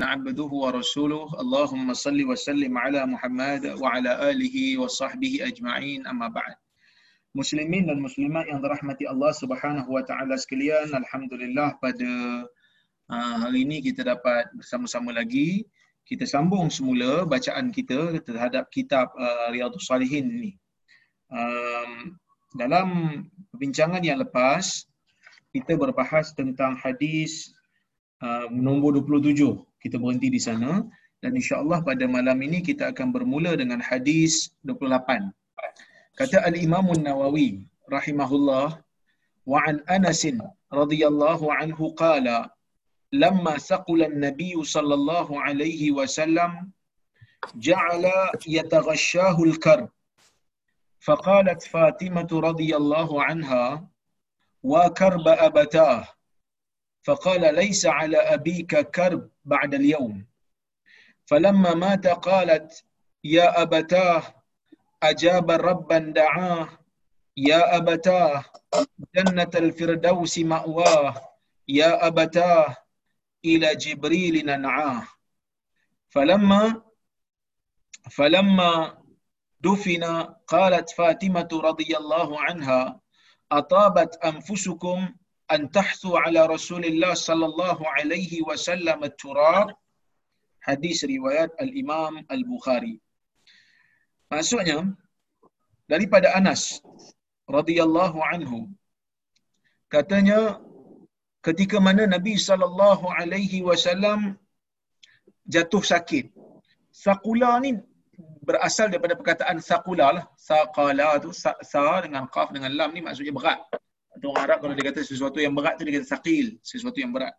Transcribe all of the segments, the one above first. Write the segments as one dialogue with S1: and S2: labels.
S1: عبده ورسوله اللهم صل وسلم على محمد وعلى آله وصحبه أجمعين أما بعد Muslimin dan muslimat yang dirahmati Allah Subhanahu wa taala sekalian, alhamdulillah pada uh, hari ini kita dapat bersama-sama lagi kita sambung semula bacaan kita terhadap kitab uh, Riyadhus Salihin ini. Um, dalam perbincangan yang lepas kita berbahas tentang hadis uh, nombor 27. Kita berhenti di sana dan insya-Allah pada malam ini kita akan bermula dengan hadis 28. Kata Al-Imam An-Nawawi rahimahullah wa an Anas radhiyallahu anhu qala lamma saqula an-nabiy sallallahu alaihi wasallam ja'ala yataghashahu al-karb فقالت فاطمة رضي الله عنها وكرب أبتاه فقال ليس على أبيك كرب بعد اليوم. فلما مات قالت يا أبتاه أجاب ربا دعاه يا أبتاه جنة الفردوس مأواه يا أبتاه إلى جبريل ننعاه. فلما فلما دفن قالت فاطمة رضي الله عنها أطابت أنفسكم أن تحثوا ala Rasulillah sallallahu alaihi wasallam عليه hadis riwayat al-Imam al-Bukhari maksudnya daripada Anas radhiyallahu anhu katanya ketika mana Nabi sallallahu alaihi wasallam jatuh sakit saqula ni berasal daripada perkataan saqula lah. Saqala tu sa, sa dengan qaf dengan lam ni maksudnya berat. Atau orang Arab kalau dia kata sesuatu yang berat tu dia kata saqil, sesuatu yang berat.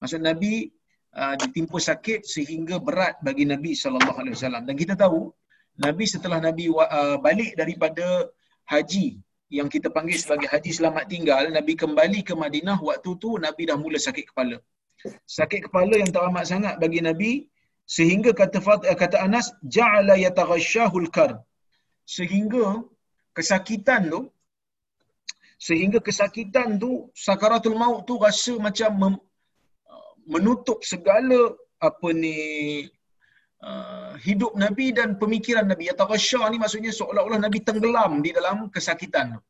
S1: Maksud Nabi uh, ditimpa sakit sehingga berat bagi Nabi sallallahu alaihi wasallam. Dan kita tahu Nabi setelah Nabi uh, balik daripada haji yang kita panggil sebagai haji selamat tinggal, Nabi kembali ke Madinah waktu tu Nabi dah mula sakit kepala. Sakit kepala yang teramat sangat bagi Nabi sehingga kata kata Anas ja'ala yataghashahul karb sehingga kesakitan tu sehingga kesakitan tu sakaratul maut tu rasa macam mem, menutup segala apa ni uh, hidup Nabi dan pemikiran Nabi yataghashah ni maksudnya seolah-olah Nabi tenggelam di dalam kesakitan tu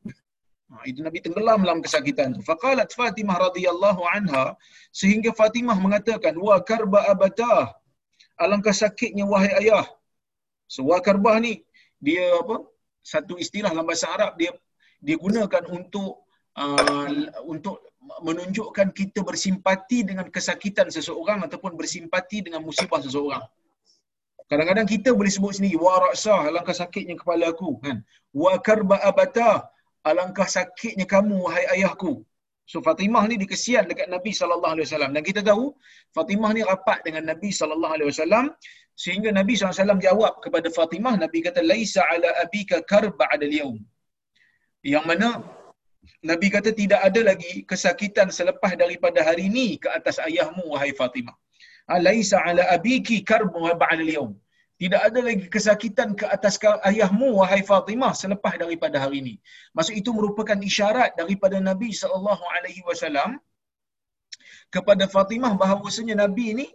S1: Ha, itu Nabi tenggelam dalam kesakitan tu. Faqalat Fatimah radhiyallahu anha sehingga Fatimah mengatakan wa karba abatah alangkah sakitnya wahai ayah. So wakarbah ni dia apa? Satu istilah dalam bahasa Arab dia dia gunakan untuk uh, untuk menunjukkan kita bersimpati dengan kesakitan seseorang ataupun bersimpati dengan musibah seseorang. Kadang-kadang kita boleh sebut sendiri wa ra'sah alangkah sakitnya kepala aku kan. Wa karba abata alangkah sakitnya kamu wahai ayahku. So Fatimah ni dikesian dekat Nabi sallallahu alaihi wasallam dan kita tahu Fatimah ni rapat dengan Nabi sallallahu alaihi wasallam sehingga Nabi SAW jawab kepada Fatimah Nabi kata laisa ala abika karb ba'da al-yawm. Yang mana Nabi kata tidak ada lagi kesakitan selepas daripada hari ini ke atas ayahmu wahai Fatimah. Laisa ala abiki karb ba'da al-yawm. Tidak ada lagi kesakitan ke atas ayahmu wahai Fatimah selepas daripada hari ini. Maksud itu merupakan isyarat daripada Nabi sallallahu alaihi wasallam kepada Fatimah bahawasanya Nabi ini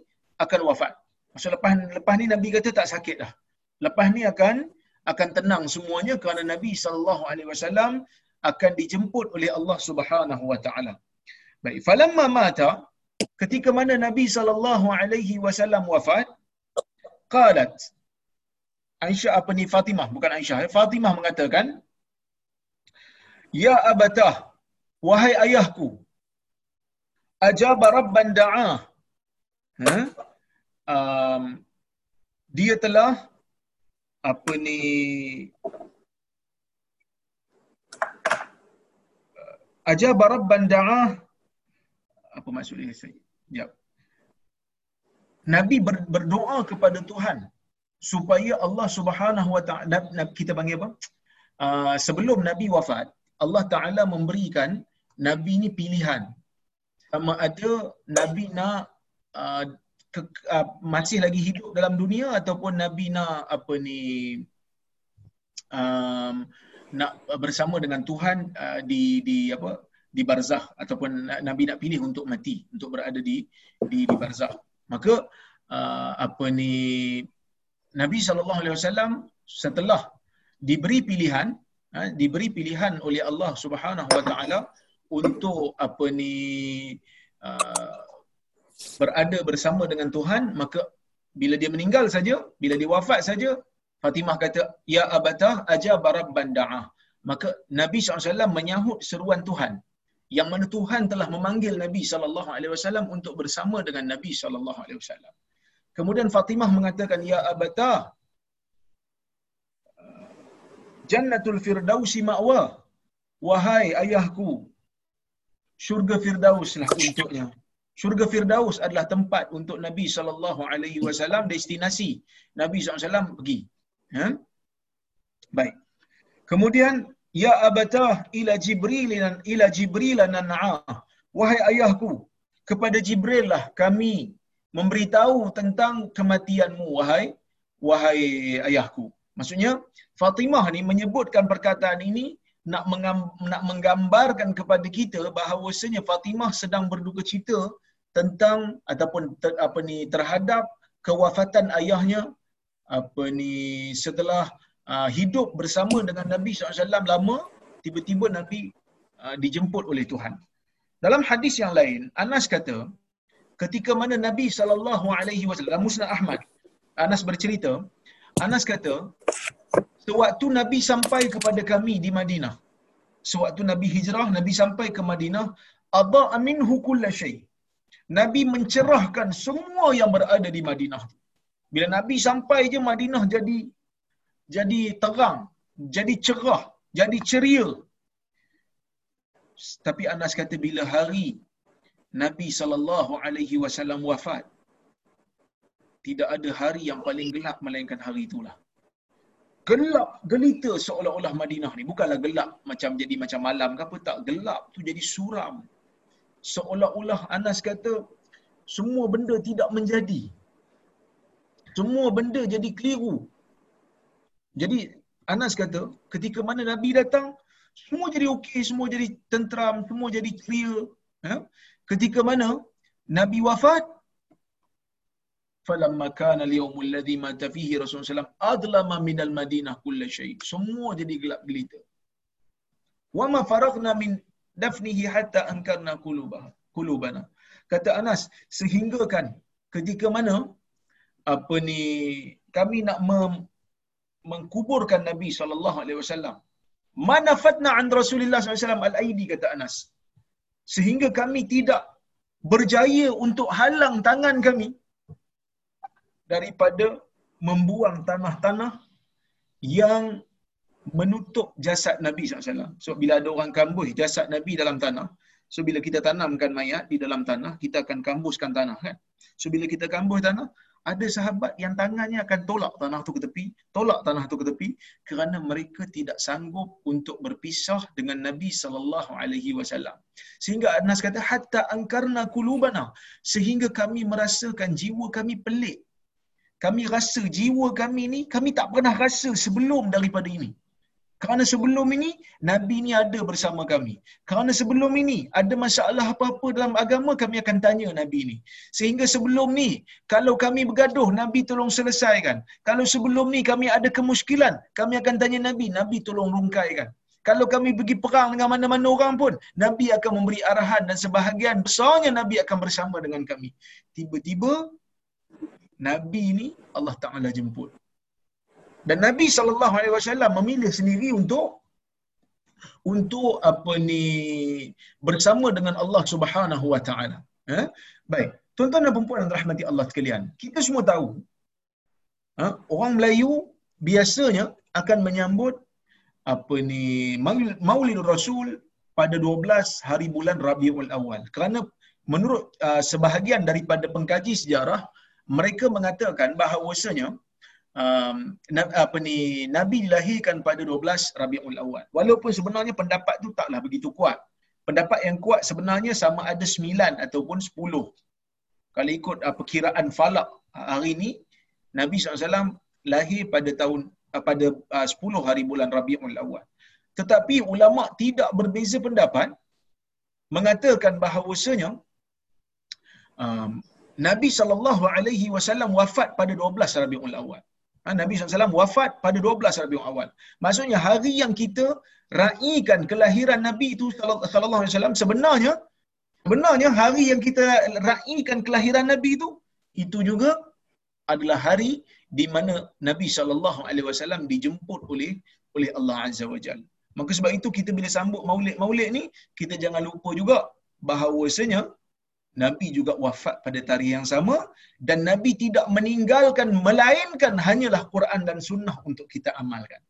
S1: akan wafat. Maksud lepas lepas ni Nabi kata tak sakit dah. Lepas ni akan akan tenang semuanya kerana Nabi sallallahu alaihi wasallam akan dijemput oleh Allah Subhanahu wa taala. Baik, falamma mata ketika mana Nabi sallallahu alaihi wasallam wafat, qalat Aisyah apa ni Fatimah bukan Aisyah Fatimah mengatakan ya abatah wahai ayahku ajaba rabban da'a ha um, dia telah apa ni ajaba rabban da'a apa maksudnya saya Nabi berdoa kepada Tuhan supaya Allah Subhanahu Wa Taala kita panggil apa? Uh, sebelum Nabi wafat, Allah Taala memberikan Nabi ni pilihan. Sama ada Nabi nak uh, ke, uh, masih lagi hidup dalam dunia ataupun Nabi nak apa ni um, nak bersama dengan Tuhan uh, di di apa di barzah ataupun Nabi nak pilih untuk mati untuk berada di di, di barzah maka uh, apa ni Nabi sallallahu alaihi wasallam setelah diberi pilihan uh, diberi pilihan oleh Allah Subhanahu wa taala untuk apa ni uh, berada bersama dengan Tuhan maka bila dia meninggal saja bila dia wafat saja Fatimah kata ya abatah ajaba rabban da'ah maka Nabi SAW menyahut seruan Tuhan yang mana Tuhan telah memanggil Nabi sallallahu alaihi wasallam untuk bersama dengan Nabi sallallahu alaihi wasallam. Kemudian Fatimah mengatakan ya abata Jannatul Firdausi ma'wa wahai ayahku syurga Firdaus lah untuknya. Syurga Firdaus adalah tempat untuk Nabi sallallahu alaihi wasallam destinasi Nabi wasallam pergi. Ha? Baik. Kemudian ya abatah ila jibril ila jibril nan'a wahai ayahku kepada jibril lah kami memberitahu tentang kematianmu wahai wahai ayahku maksudnya Fatimah ni menyebutkan perkataan ini nak nak menggambarkan kepada kita bahawasanya Fatimah sedang berduka cita tentang ataupun ter, apa ni terhadap kewafatan ayahnya apa ni setelah uh, hidup bersama dengan Nabi SAW lama, tiba-tiba Nabi uh, dijemput oleh Tuhan. Dalam hadis yang lain, Anas kata, ketika mana Nabi SAW, Musnah Ahmad, Anas bercerita, Anas kata, sewaktu Nabi sampai kepada kami di Madinah, sewaktu Nabi hijrah, Nabi sampai ke Madinah, Adha minhu kulla syai. Nabi mencerahkan semua yang berada di Madinah. Bila Nabi sampai je Madinah jadi jadi terang, jadi cerah, jadi ceria. Tapi Anas kata bila hari Nabi sallallahu alaihi wasallam wafat, tidak ada hari yang paling gelap melainkan hari itulah. Gelap gelita seolah-olah Madinah ni. Bukanlah gelap macam jadi macam malam ke apa tak. Gelap tu jadi suram. Seolah-olah Anas kata semua benda tidak menjadi. Semua benda jadi keliru. Jadi Anas kata, ketika mana Nabi datang, semua jadi okey, semua jadi tenteram, semua jadi clear. Ya? Ketika mana Nabi wafat, falamma kana al-yawmul ladzi mata fihi Rasulullah sallallahu adlama min al-Madinah kull shay. Semua jadi gelap gelita. Wa ma faraghna min dafnihi hatta ankarna qulubana. Kata Anas, sehingga kan ketika mana apa ni kami nak mem- mengkuburkan Nabi sallallahu alaihi wasallam. Manafatna an Rasulullah sallallahu alaihi wasallam kata Anas. Sehingga kami tidak berjaya untuk halang tangan kami daripada membuang tanah-tanah yang menutup jasad Nabi SAW. So, bila ada orang kambuh jasad Nabi dalam tanah, so, bila kita tanamkan mayat di dalam tanah, kita akan kambuskan tanah. kan? So, bila kita kambuh tanah, ada sahabat yang tangannya akan tolak tanah tu ke tepi, tolak tanah tu ke tepi kerana mereka tidak sanggup untuk berpisah dengan Nabi sallallahu alaihi wasallam. Sehingga Anas kata hatta angkarna kulubana sehingga kami merasakan jiwa kami pelik. Kami rasa jiwa kami ni kami tak pernah rasa sebelum daripada ini. Kerana sebelum ini, Nabi ni ada bersama kami. Kerana sebelum ini, ada masalah apa-apa dalam agama, kami akan tanya Nabi ni. Sehingga sebelum ni, kalau kami bergaduh, Nabi tolong selesaikan. Kalau sebelum ni kami ada kemuskilan, kami akan tanya Nabi, Nabi tolong rungkaikan. Kalau kami pergi perang dengan mana-mana orang pun, Nabi akan memberi arahan dan sebahagian besarnya Nabi akan bersama dengan kami. Tiba-tiba, Nabi ni Allah Ta'ala jemput. Dan Nabi sallallahu alaihi wasallam memilih sendiri untuk untuk apa ni bersama dengan Allah Subhanahu wa taala. Ha? Baik. Tuan-tuan dan puan yang rahmati Allah sekalian, kita semua tahu ha? orang Melayu biasanya akan menyambut apa ni Maulid Rasul pada 12 hari bulan Rabiul Awal. Kerana menurut uh, sebahagian daripada pengkaji sejarah, mereka mengatakan bahawasanya um, apa ni Nabi dilahirkan pada 12 Rabiul Awal. Walaupun sebenarnya pendapat tu taklah begitu kuat. Pendapat yang kuat sebenarnya sama ada 9 ataupun 10. Kalau ikut uh, perkiraan falak uh, hari ini Nabi SAW lahir pada tahun uh, pada uh, 10 hari bulan Rabiul Awal. Tetapi ulama tidak berbeza pendapat mengatakan bahawasanya um, Nabi sallallahu alaihi wasallam wafat pada 12 Rabiul Awal. Ha, Nabi SAW wafat pada 12 Rabiul Awal. Maksudnya hari yang kita raikan kelahiran Nabi itu sallallahu alaihi wasallam sebenarnya sebenarnya hari yang kita raikan kelahiran Nabi itu itu juga adalah hari di mana Nabi sallallahu alaihi wasallam dijemput oleh oleh Allah Azza wa Jalla. Maka sebab itu kita bila sambut maulid-maulid ni kita jangan lupa juga bahawasanya Nabi juga wafat pada tarikh yang sama dan Nabi tidak meninggalkan melainkan hanyalah Quran dan sunnah untuk kita amalkan.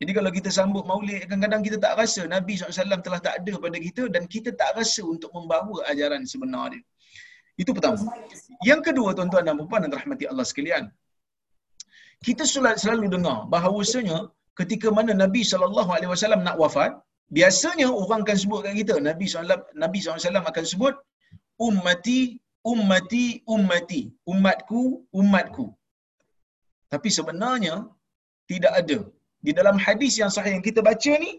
S1: Jadi kalau kita sambut maulid, kadang-kadang kita tak rasa Nabi SAW telah tak ada pada kita dan kita tak rasa untuk membawa ajaran sebenar dia. Itu pertama. Yang kedua, tuan-tuan dan puan dan rahmati Allah sekalian. Kita selalu dengar bahawasanya ketika mana Nabi SAW nak wafat, biasanya orang akan sebut kat kita, Nabi SAW, Nabi SAW akan sebut, ummati, ummati, ummati, umatku, umatku. Tapi sebenarnya, tidak ada di dalam hadis yang sahih yang kita baca ni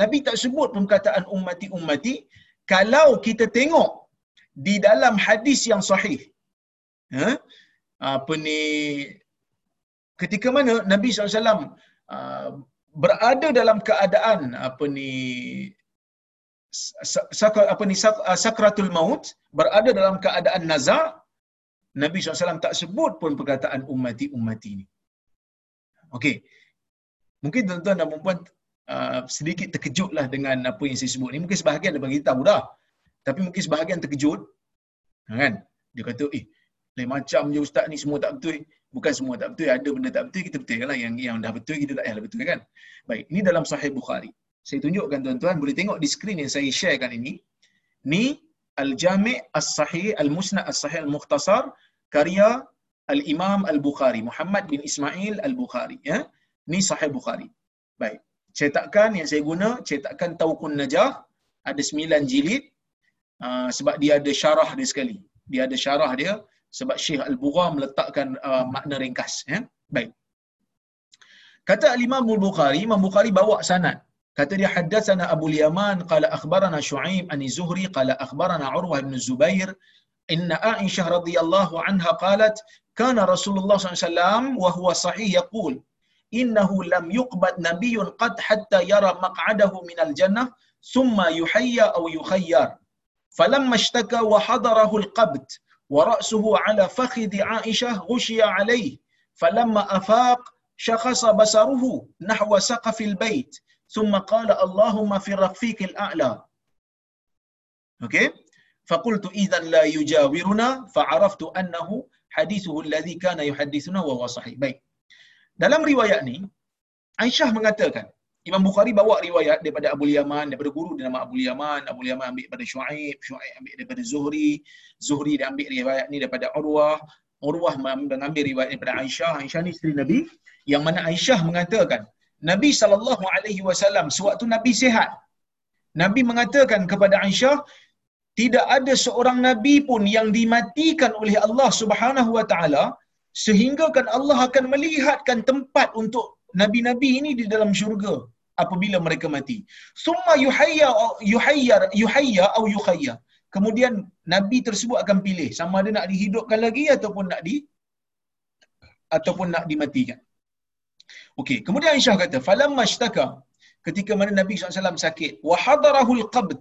S1: Nabi tak sebut perkataan ummati ummati kalau kita tengok di dalam hadis yang sahih ha? apa ni ketika mana Nabi SAW uh, berada dalam keadaan apa ni sak, apa ni sak, uh, sakratul maut berada dalam keadaan nazar Nabi SAW tak sebut pun perkataan ummati ummati ni okey mungkin tuan-tuan dan puan uh, sedikit terkejutlah dengan apa yang saya sebut ni. Mungkin sebahagian dah bagi tahu dah. Tapi mungkin sebahagian terkejut. Kan? Dia kata, eh, lain macam je ustaz ni semua tak betul. Bukan semua tak betul. Ada benda tak betul, kita betul lah. Yang, yang dah betul, kita tak payah betul kan? Baik, ini dalam sahih Bukhari. Saya tunjukkan tuan-tuan, boleh tengok di skrin yang saya sharekan ini. Ni Al-Jami' As-Sahih, Al-Musnad As-Sahih Al-Mukhtasar, karya Al-Imam Al-Bukhari, Muhammad bin Ismail Al-Bukhari. Ya? Ni Sahih Bukhari. Baik. Cetakan yang saya guna, cetakan Tauqun Najah, ada sembilan jilid, uh, sebab dia ada syarah dia sekali. Dia ada syarah dia, sebab Syekh Al-Bugha meletakkan uh, makna ringkas. Ya? Baik. Kata Al-Imam Al-Bukhari, Imam Bukhari bawa sanad. Kata dia haddatsana Abu Yaman qala akhbarana Shu'aib an Zuhri qala akhbarana Urwah bin Zubair inna Aisyah radhiyallahu anha qalat kana Rasulullah sallallahu alaihi wasallam wa huwa sahih yaqul innahu lam yuqbad nabiyyun qad hatta yara maq'adahu minal jannah thumma yuhayya aw yukhayyar. Falamma ishtaka wa hadarahu alqabd wa ra'suhu ala fakhidhi aishah ghushiya alayhi. Falamma afaq shakhasa basaruhu nahwa saqaf ثم قال اللهم في الرفيق الأعلى okay فقلت إذا لا يجاورنا فعرفت أنه حديثه الذي كان يحدثنا وهو صحيح baik. Dalam riwayat ni Aisyah mengatakan Imam Bukhari bawa riwayat daripada Abu Yaman daripada guru dia nama Abu Yaman Abu Yaman ambil daripada Shu'aib Shu'aib ambil daripada Zuhri Zuhri dia ambil riwayat ni daripada Urwah Urwah mengambil riwayat daripada Aisyah. Aisyah ni isteri Nabi. Yang mana Aisyah mengatakan Nabi sallallahu alaihi wasallam sewaktu Nabi sihat, Nabi mengatakan kepada Aisyah, tidak ada seorang nabi pun yang dimatikan oleh Allah Subhanahu wa taala sehingga kan Allah akan melihatkan tempat untuk nabi-nabi ini di dalam syurga apabila mereka mati. Summa yuhayya yuhayya yuhayya atau yukhayya. Kemudian nabi tersebut akan pilih sama ada nak dihidupkan lagi ataupun nak di ataupun nak dimatikan. Okey, kemudian Aisyah kata, "Falamma ishtaka" ketika mana Nabi SAW sakit, wa hadarahul qabd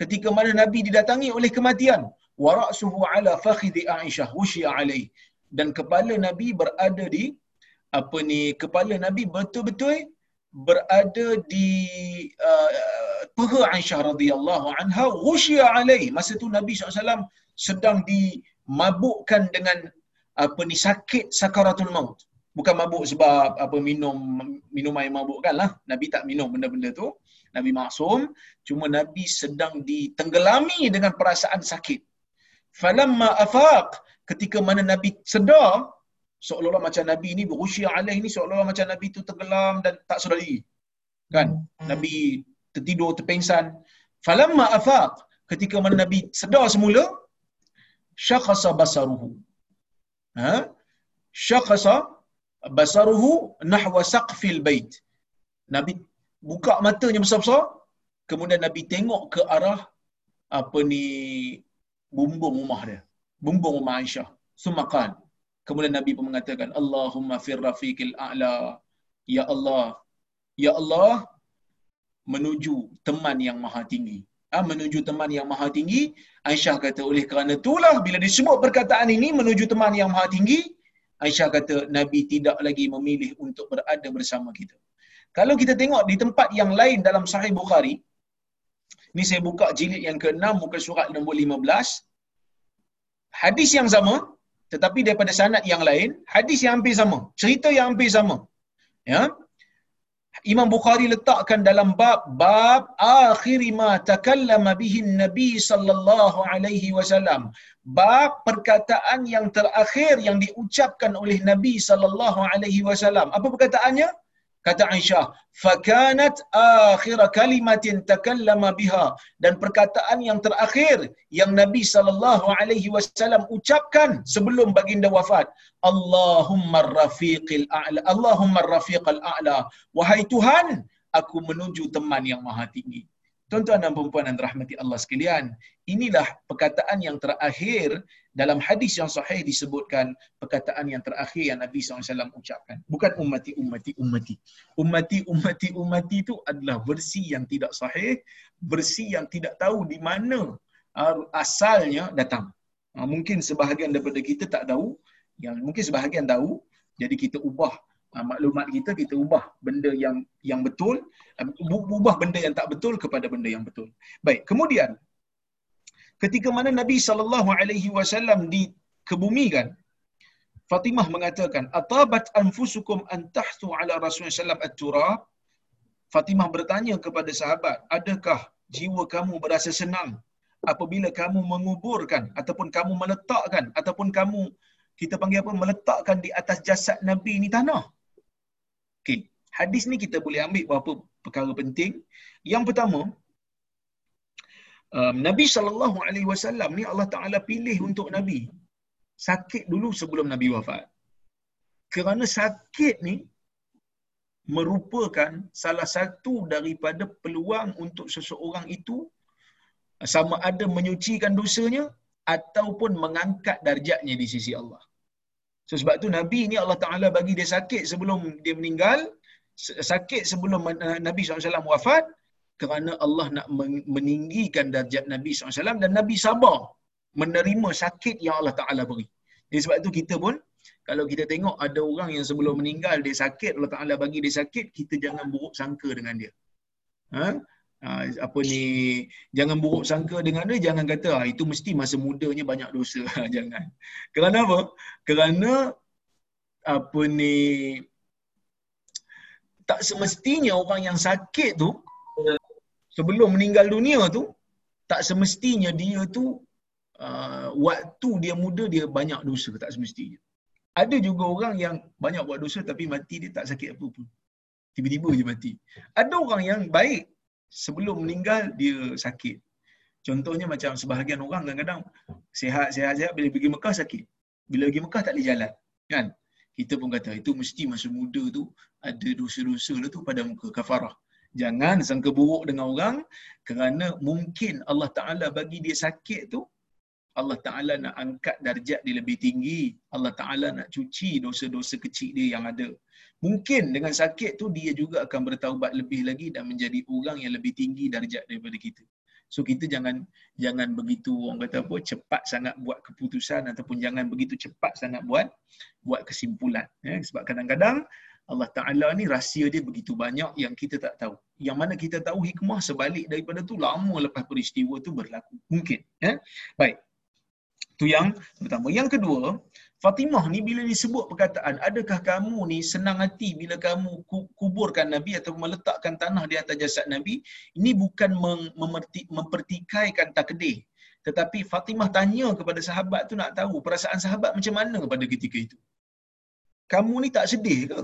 S1: ketika mana Nabi didatangi oleh kematian, wa ra'suhu ala fakhidhi Aisyah wushiya alaihi dan kepala Nabi berada di apa ni kepala Nabi betul-betul berada di uh, peha Aisyah radhiyallahu anha ghusya alai masa tu Nabi SAW sedang dimabukkan dengan apa ni sakit sakaratul maut bukan mabuk sebab apa minum minum air mabuk kan lah Nabi tak minum benda-benda tu Nabi maksum cuma Nabi sedang ditenggelami dengan perasaan sakit falamma afaq ketika mana Nabi sedar seolah-olah macam Nabi ni berusia alaih ni seolah-olah macam Nabi tu tenggelam dan tak sedar diri. Kan? Hmm. Nabi tertidur, terpengsan. Falamma afaq ketika mana Nabi sedar semula syakhasa basaruhu. Ha? Syakhasa basaruhu nahwa saqfil bait. Nabi buka matanya besar-besar kemudian Nabi tengok ke arah apa ni bumbung rumah dia bumbung rumah Aisyah. Sumakan. Kemudian Nabi pun mengatakan, Allahumma fir rafiqil a'la. Ya Allah, Ya Allah, menuju teman yang maha tinggi. Ha, menuju teman yang maha tinggi. Aisyah kata, oleh kerana itulah bila disebut perkataan ini menuju teman yang maha tinggi, Aisyah kata, Nabi tidak lagi memilih untuk berada bersama kita. Kalau kita tengok di tempat yang lain dalam Sahih Bukhari, ni saya buka jilid yang ke-6, muka surat nombor 15. Hadis yang sama, tetapi daripada sanad yang lain, hadis yang hampir sama, cerita yang hampir sama. Ya, Imam Bukhari letakkan dalam bab bab akhir ma takallama bihi Nabi sallallahu alaihi wasallam. Bab perkataan yang terakhir yang diucapkan oleh Nabi sallallahu alaihi wasallam. Apa perkataannya? Kata Aisyah, "Fakanat akhir kalimatin takallama biha." Dan perkataan yang terakhir yang Nabi sallallahu alaihi wasallam ucapkan sebelum baginda wafat, "Allahumma rafiqil a'la." Allahumma rafiqal a'la. Wahai Tuhan, aku menuju teman yang maha tinggi. Tuan-tuan dan puan dan rahmati Allah sekalian, inilah perkataan yang terakhir dalam hadis yang sahih disebutkan perkataan yang terakhir yang Nabi SAW ucapkan. Bukan ummati, ummati, ummati. Ummati, ummati, ummati itu adalah versi yang tidak sahih, versi yang tidak tahu di mana uh, asalnya datang. Uh, mungkin sebahagian daripada kita tak tahu, yang mungkin sebahagian tahu, jadi kita ubah uh, maklumat kita, kita ubah benda yang yang betul, ubah benda yang tak betul kepada benda yang betul. Baik, kemudian ketika mana Nabi sallallahu alaihi wasallam dikebumikan Fatimah mengatakan atabat anfusukum an tahsu ala Rasulullah sallallahu at-turab Fatimah bertanya kepada sahabat adakah jiwa kamu berasa senang apabila kamu menguburkan ataupun kamu meletakkan ataupun kamu kita panggil apa meletakkan di atas jasad Nabi ni tanah okey hadis ni kita boleh ambil beberapa perkara penting yang pertama um, Nabi sallallahu alaihi wasallam ni Allah Taala pilih untuk Nabi sakit dulu sebelum Nabi wafat. Kerana sakit ni merupakan salah satu daripada peluang untuk seseorang itu sama ada menyucikan dosanya ataupun mengangkat darjatnya di sisi Allah. So sebab tu Nabi ni Allah Taala bagi dia sakit sebelum dia meninggal, sakit sebelum Nabi SAW wafat, kerana Allah nak meninggikan darjat Nabi SAW dan Nabi sabar menerima sakit yang Allah Ta'ala beri. Jadi sebab itu kita pun, kalau kita tengok ada orang yang sebelum meninggal dia sakit, Allah Ta'ala bagi dia sakit, kita jangan buruk sangka dengan dia. Ha? Ha, apa ni jangan buruk sangka dengan dia jangan kata ah itu mesti masa mudanya banyak dosa. Jangan. Kerana apa? Kerana apa ni tak semestinya orang yang sakit tu sebelum meninggal dunia tu tak semestinya dia tu uh, waktu dia muda dia banyak dosa tak semestinya. Ada juga orang yang banyak buat dosa tapi mati dia tak sakit apa pun tiba-tiba je mati. Ada orang yang baik sebelum meninggal dia sakit contohnya macam sebahagian orang kadang-kadang sihat-sihat bila pergi Mekah sakit bila pergi Mekah tak boleh jalan kan kita pun kata itu mesti masa muda tu ada dosa-dosa tu pada muka kafarah Jangan sangka buruk dengan orang kerana mungkin Allah Ta'ala bagi dia sakit tu, Allah Ta'ala nak angkat darjat dia lebih tinggi. Allah Ta'ala nak cuci dosa-dosa kecil dia yang ada. Mungkin dengan sakit tu dia juga akan bertaubat lebih lagi dan menjadi orang yang lebih tinggi darjat daripada kita. So kita jangan jangan begitu orang kata apa cepat sangat buat keputusan ataupun jangan begitu cepat sangat buat buat kesimpulan. Ya, sebab kadang-kadang Allah Ta'ala ni rahsia dia begitu banyak yang kita tak tahu. Yang mana kita tahu hikmah sebalik daripada tu lama lepas peristiwa tu berlaku. Mungkin. Ya? Baik. Tu yang pertama. Yang kedua, Fatimah ni bila disebut perkataan, adakah kamu ni senang hati bila kamu kuburkan Nabi atau meletakkan tanah di atas jasad Nabi? Ini bukan mempertikaikan takdir. Tetapi Fatimah tanya kepada sahabat tu nak tahu perasaan sahabat macam mana pada ketika itu. Kamu ni tak sedih ke?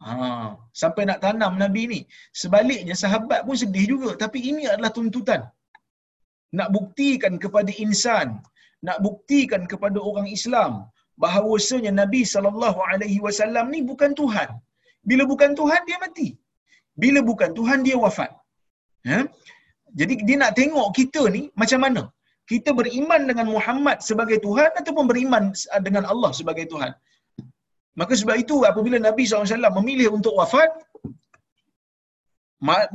S1: Ha, sampai nak tanam Nabi ni. Sebaliknya sahabat pun sedih juga. Tapi ini adalah tuntutan. Nak buktikan kepada insan. Nak buktikan kepada orang Islam. Bahawasanya Nabi SAW ni bukan Tuhan. Bila bukan Tuhan, dia mati. Bila bukan Tuhan, dia wafat. Ha? Jadi dia nak tengok kita ni macam mana? kita beriman dengan Muhammad sebagai Tuhan ataupun beriman dengan Allah sebagai Tuhan. Maka sebab itu apabila Nabi SAW memilih untuk wafat,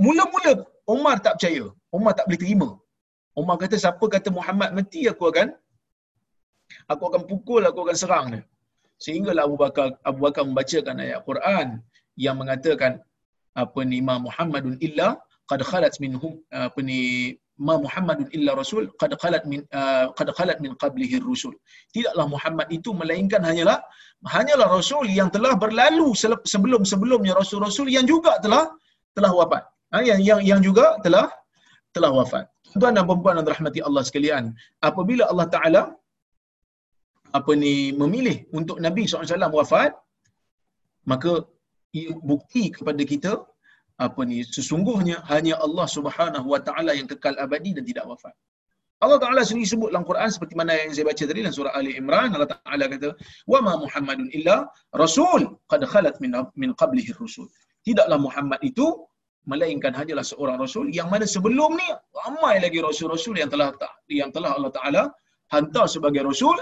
S1: mula-mula Umar tak percaya. Umar tak boleh terima. Umar kata, siapa kata Muhammad mati, aku akan aku akan pukul, aku akan serang dia. Sehinggalah Abu Bakar, Abu Bakar membacakan ayat Quran yang mengatakan apa ni ma Muhammadun illa qad khalat minhum apa ni ma Muhammadun illa rasul qad khalat min uh, qad khalat min qablihi rusul. Tidaklah Muhammad itu melainkan hanyalah hanyalah rasul yang telah berlalu sebelum-sebelumnya rasul-rasul yang juga telah telah wafat. Ha, yang yang yang juga telah telah wafat. Tuan dan puan dan rahmati Allah sekalian apabila Allah taala apa ni memilih untuk Nabi SAW wafat maka ia bukti kepada kita apa ni sesungguhnya hanya Allah Subhanahu wa taala yang kekal abadi dan tidak wafat. Allah Taala sendiri sebut dalam Quran seperti mana yang saya baca tadi dalam surah Ali Imran Allah Taala kata wa ma Muhammadun illa rasul qad khalat min min qablihi rusul. Tidaklah Muhammad itu melainkan hanyalah seorang rasul yang mana sebelum ni ramai lagi rasul-rasul yang telah yang telah Allah Taala hantar sebagai rasul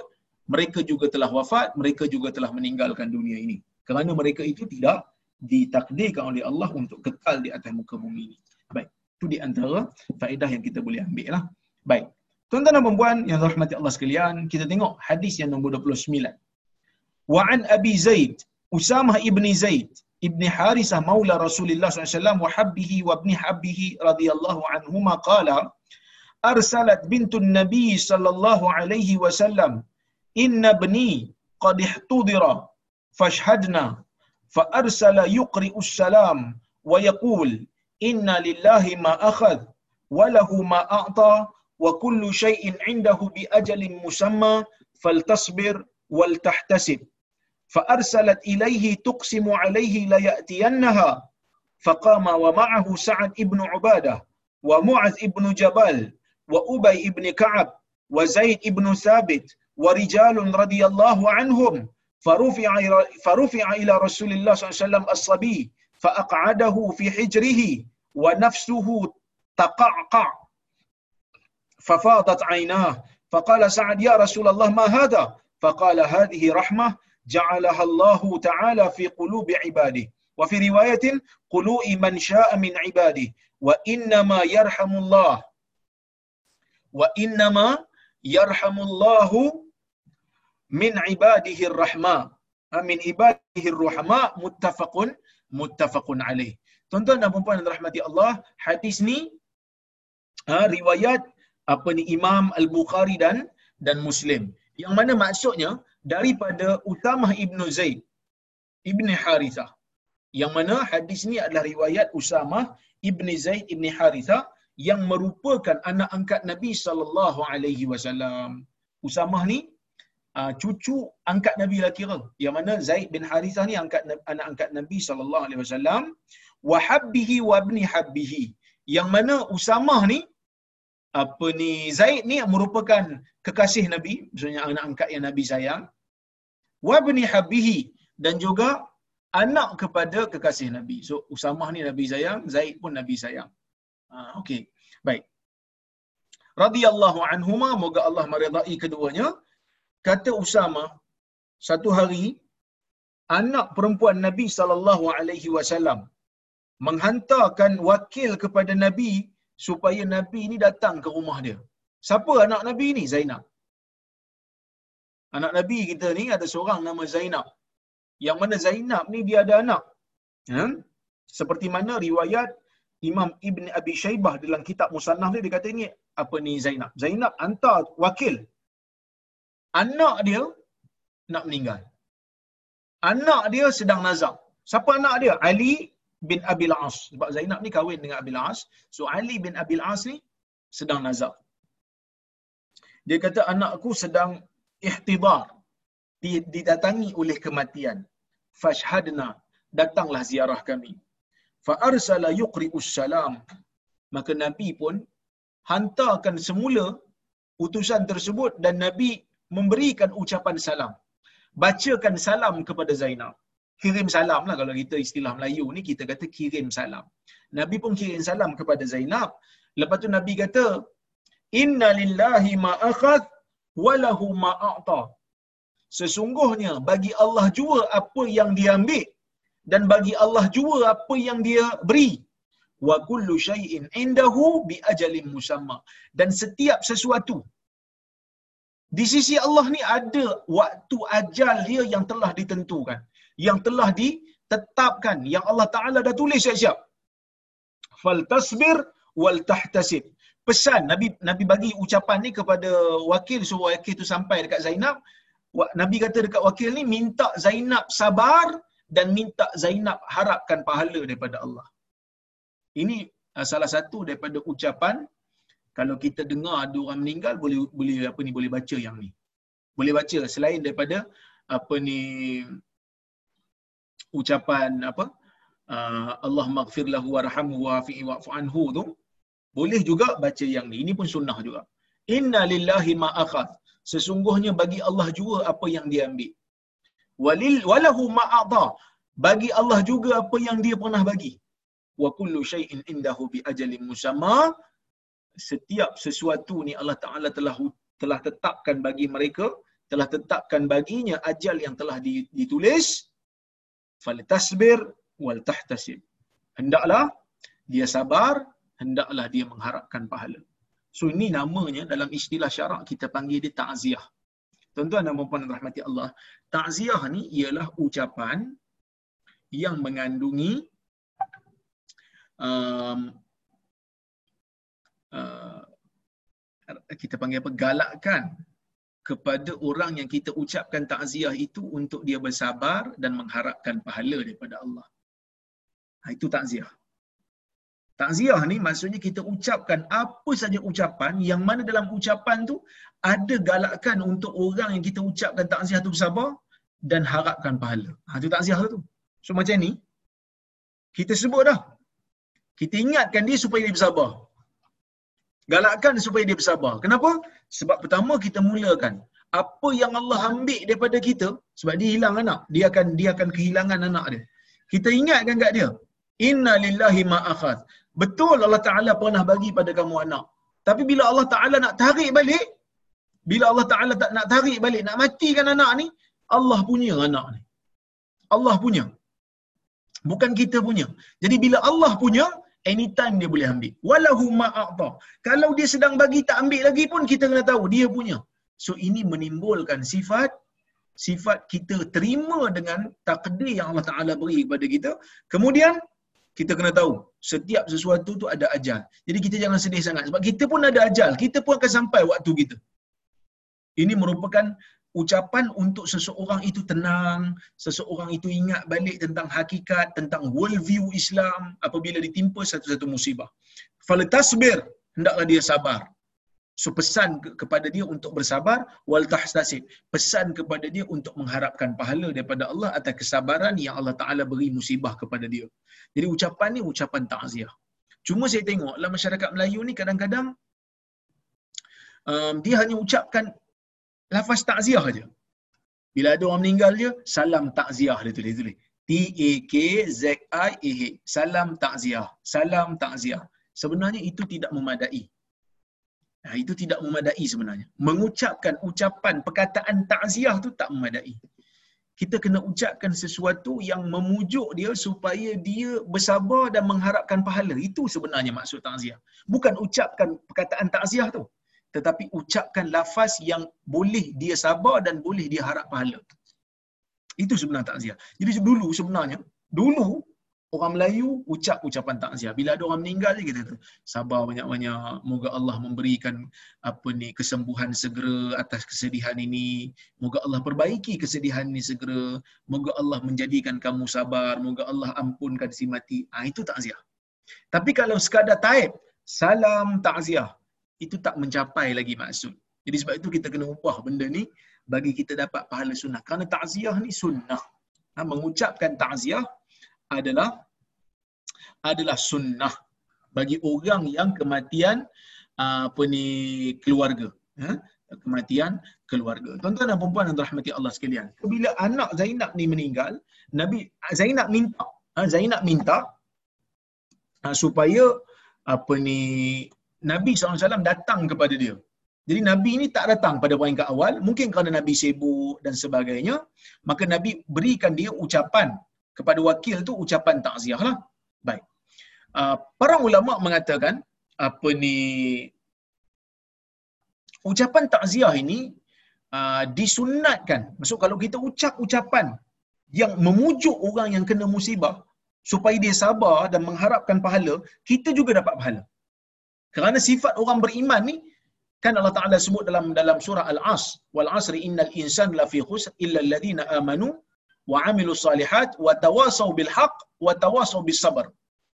S1: mereka juga telah wafat mereka juga telah meninggalkan dunia ini kerana mereka itu tidak ditakdirkan oleh Allah untuk kekal di atas muka bumi ini. Baik, itu di antara faedah yang kita boleh ambil lah. Baik, tuan-tuan dan puan yang rahmati Allah sekalian, kita tengok hadis yang nombor 29. Wa'an Abi Zaid, Usamah ibni Zaid, ibni Harisah maula Rasulullah SAW, wa habbihi wa ibni habbihi radhiyallahu anhuma qala, arsalat bintun Nabi sallallahu alaihi wasallam, inna bni qad ihtudira, fashhadna فأرسل يقرئ السلام ويقول إن لله ما أخذ وله ما أعطى وكل شيء عنده بأجل مسمى فلتصبر ولتحتسب. فأرسلت إليه تقسم عليه ليأتينها فقام ومعه سعد بن عبادة ومعذ بن جبل وأبي بن كعب وزيد بن ثابت ورجال رضي الله عنهم. فرفع فرفع إلى رسول الله صلى الله عليه وسلم الصبي فأقعده في حجره ونفسه تقعقع. ففاضت عيناه. فقال سعد يا رسول الله ما هذا؟ فقال هذه رحمة جعلها الله تعالى في قلوب عباده. وفي رواية قلوب من شاء من عباده. وإنما يرحم الله وإنما يرحم الله min ibadihi rahma. Ha, min ibadihi rahma muttafaqun muttafaqun alaih. Tuan-tuan dan puan-puan yang dirahmati Allah hadis ni ha, riwayat apa ni Imam Al-Bukhari dan dan Muslim. Yang mana maksudnya daripada Utamah Ibnu Zaid Ibni Harithah yang mana hadis ni adalah riwayat Usamah Ibni Zaid Ibni Harithah yang merupakan anak angkat Nabi sallallahu alaihi wasallam. Usamah ni uh, cucu angkat Nabi lah kira. Yang mana Zaid bin Harithah ni angkat anak angkat Nabi sallallahu alaihi wasallam wa habbihi wa ibni habbihi. Yang mana Usamah ni apa ni Zaid ni merupakan kekasih Nabi, maksudnya anak angkat yang Nabi sayang. Wa ibni habbihi dan juga anak kepada kekasih Nabi. So Usamah ni Nabi sayang, Zaid pun Nabi sayang. Uh, okey. Baik. Radhiyallahu anhuma, moga Allah meridai keduanya kata Usama satu hari anak perempuan Nabi sallallahu alaihi wasallam menghantarkan wakil kepada Nabi supaya Nabi ini datang ke rumah dia. Siapa anak Nabi ni? Zainab. Anak Nabi kita ni ada seorang nama Zainab. Yang mana Zainab ni dia ada anak. Ya? Seperti mana riwayat Imam Ibn Abi Shaybah dalam kitab Musannaf dia, dia kata ini apa ni Zainab. Zainab hantar wakil anak dia nak meninggal. Anak dia sedang nazak. Siapa anak dia? Ali bin Abil As. Sebab Zainab ni kahwin dengan Abil As. So Ali bin Abil As ni sedang nazak. Dia kata anakku sedang ihtidar. Didatangi oleh kematian. Fashhadna. Datanglah ziarah kami. Fa'arsala yuqri'us salam. Maka Nabi pun hantarkan semula utusan tersebut dan Nabi memberikan ucapan salam. Bacakan salam kepada Zainab. Kirim salam lah kalau kita istilah Melayu ni kita kata kirim salam. Nabi pun kirim salam kepada Zainab. Lepas tu Nabi kata, inna lillahi ma akhadh wa lahu ma a'ta sesungguhnya bagi Allah jua apa yang dia ambil dan bagi Allah jua apa yang dia beri wa kullu syai'in indahu bi ajalin musamma dan setiap sesuatu di sisi Allah ni ada waktu ajal dia yang telah ditentukan yang telah ditetapkan yang Allah Taala dah tulis siap-siap. Fal tasbir wal tahtasib. Pesan nabi nabi bagi ucapan ni kepada wakil suruh wakil tu sampai dekat Zainab. Nabi kata dekat wakil ni minta Zainab sabar dan minta Zainab harapkan pahala daripada Allah. Ini uh, salah satu daripada ucapan kalau kita dengar ada orang meninggal boleh boleh apa ni boleh baca yang ni. Boleh baca selain daripada apa ni ucapan apa uh, Allah maghfir lahu warhamhu wa'fi'i wa'fu anhu tu boleh juga baca yang ni. Ini pun sunnah juga. Inna lillahi ma akhadh. Sesungguhnya bagi Allah juga apa yang dia ambil. Walil walahu ma bagi Allah juga apa yang dia pernah bagi. Wa kullu syai'in indahu bi ajalin musamma setiap sesuatu ni Allah Taala telah telah tetapkan bagi mereka telah tetapkan baginya ajal yang telah ditulis falitasbir wal tahtasib. Hendaklah dia sabar hendaklah dia mengharapkan pahala. So ini namanya dalam istilah syarak kita panggil dia ta'ziah. Tuan-tuan dan puan-puan rahmati Allah ta'ziah ni ialah ucapan yang mengandungi um, uh, kita panggil apa galakkan kepada orang yang kita ucapkan takziah itu untuk dia bersabar dan mengharapkan pahala daripada Allah. Ha, itu takziah. Takziah ni maksudnya kita ucapkan apa saja ucapan yang mana dalam ucapan tu ada galakkan untuk orang yang kita ucapkan takziah tu bersabar dan harapkan pahala. Ha, itu takziah tu. So macam ni, kita sebut dah. Kita ingatkan dia supaya dia bersabar. Galakkan supaya dia bersabar. Kenapa? Sebab pertama kita mulakan apa yang Allah ambil daripada kita sebab dia hilang anak, dia akan dia akan kehilangan anak dia. Kita ingatkan kat dia, inna lillahi ma akhadh. Betul Allah Taala pernah bagi pada kamu anak. Tapi bila Allah Taala nak tarik balik, bila Allah Taala tak nak tarik balik, nak matikan anak ni, Allah punya anak ni. Allah punya. Bukan kita punya. Jadi bila Allah punya, anytime dia boleh ambil. Walahu ma'a'ta. Kalau dia sedang bagi tak ambil lagi pun kita kena tahu dia punya. So ini menimbulkan sifat sifat kita terima dengan takdir yang Allah Taala beri kepada kita. Kemudian kita kena tahu setiap sesuatu tu ada ajal. Jadi kita jangan sedih sangat sebab kita pun ada ajal. Kita pun akan sampai waktu kita. Ini merupakan ucapan untuk seseorang itu tenang, seseorang itu ingat balik tentang hakikat, tentang world view Islam apabila ditimpa satu-satu musibah. Fala tasbir, hendaklah dia sabar. So pesan kepada dia untuk bersabar wal tahtasib. Pesan kepada dia untuk mengharapkan pahala daripada Allah atas kesabaran yang Allah Taala beri musibah kepada dia. Jadi ucapan ni ucapan takziah. Cuma saya tengok dalam masyarakat Melayu ni kadang-kadang um, dia hanya ucapkan lafaz takziah aja. Bila ada orang meninggal dia, salam takziah dia tulis tulis. T A K Z I A H. Salam takziah. Salam takziah. Sebenarnya itu tidak memadai. Nah, itu tidak memadai sebenarnya. Mengucapkan ucapan perkataan takziah tu tak memadai. Kita kena ucapkan sesuatu yang memujuk dia supaya dia bersabar dan mengharapkan pahala. Itu sebenarnya maksud takziah. Bukan ucapkan perkataan takziah tu tetapi ucapkan lafaz yang boleh dia sabar dan boleh dia harap pahala. Itu sebenarnya takziah. Jadi dulu sebenarnya, dulu orang Melayu ucap ucapan takziah. Bila ada orang meninggal je kita tu, sabar banyak-banyak, moga Allah memberikan apa ni kesembuhan segera atas kesedihan ini, moga Allah perbaiki kesedihan ini segera, moga Allah menjadikan kamu sabar, moga Allah ampunkan si mati. Ah ha, itu takziah. Tapi kalau sekadar taib, salam takziah, itu tak mencapai lagi maksud. Jadi sebab itu kita kena ubah benda ni bagi kita dapat pahala sunnah. Kerana takziah ni sunnah. Ha, mengucapkan takziah adalah adalah sunnah bagi orang yang kematian ah, apa ni keluarga. Ha? kematian keluarga. Tuan-tuan dan puan-puan yang dirahmati Allah sekalian. Bila anak Zainab ni meninggal, Nabi Zainab minta, ha, Zainab minta ha, supaya apa ni Nabi SAW datang kepada dia. Jadi Nabi ini tak datang pada peringkat awal, mungkin kerana Nabi sibuk dan sebagainya, maka Nabi berikan dia ucapan kepada wakil tu ucapan takziah lah. Baik. Uh, para ulama mengatakan apa ni ucapan takziah ini uh, disunatkan. Maksud kalau kita ucap ucapan yang memujuk orang yang kena musibah supaya dia sabar dan mengharapkan pahala, kita juga dapat pahala. Kerana sifat orang beriman ni kan Allah Taala sebut dalam dalam surah Al-As, wal asri innal insana lafi khusr illa alladhina amanu wa amilu salihat wa tawasau bil haqq wa tawasau bis sabr.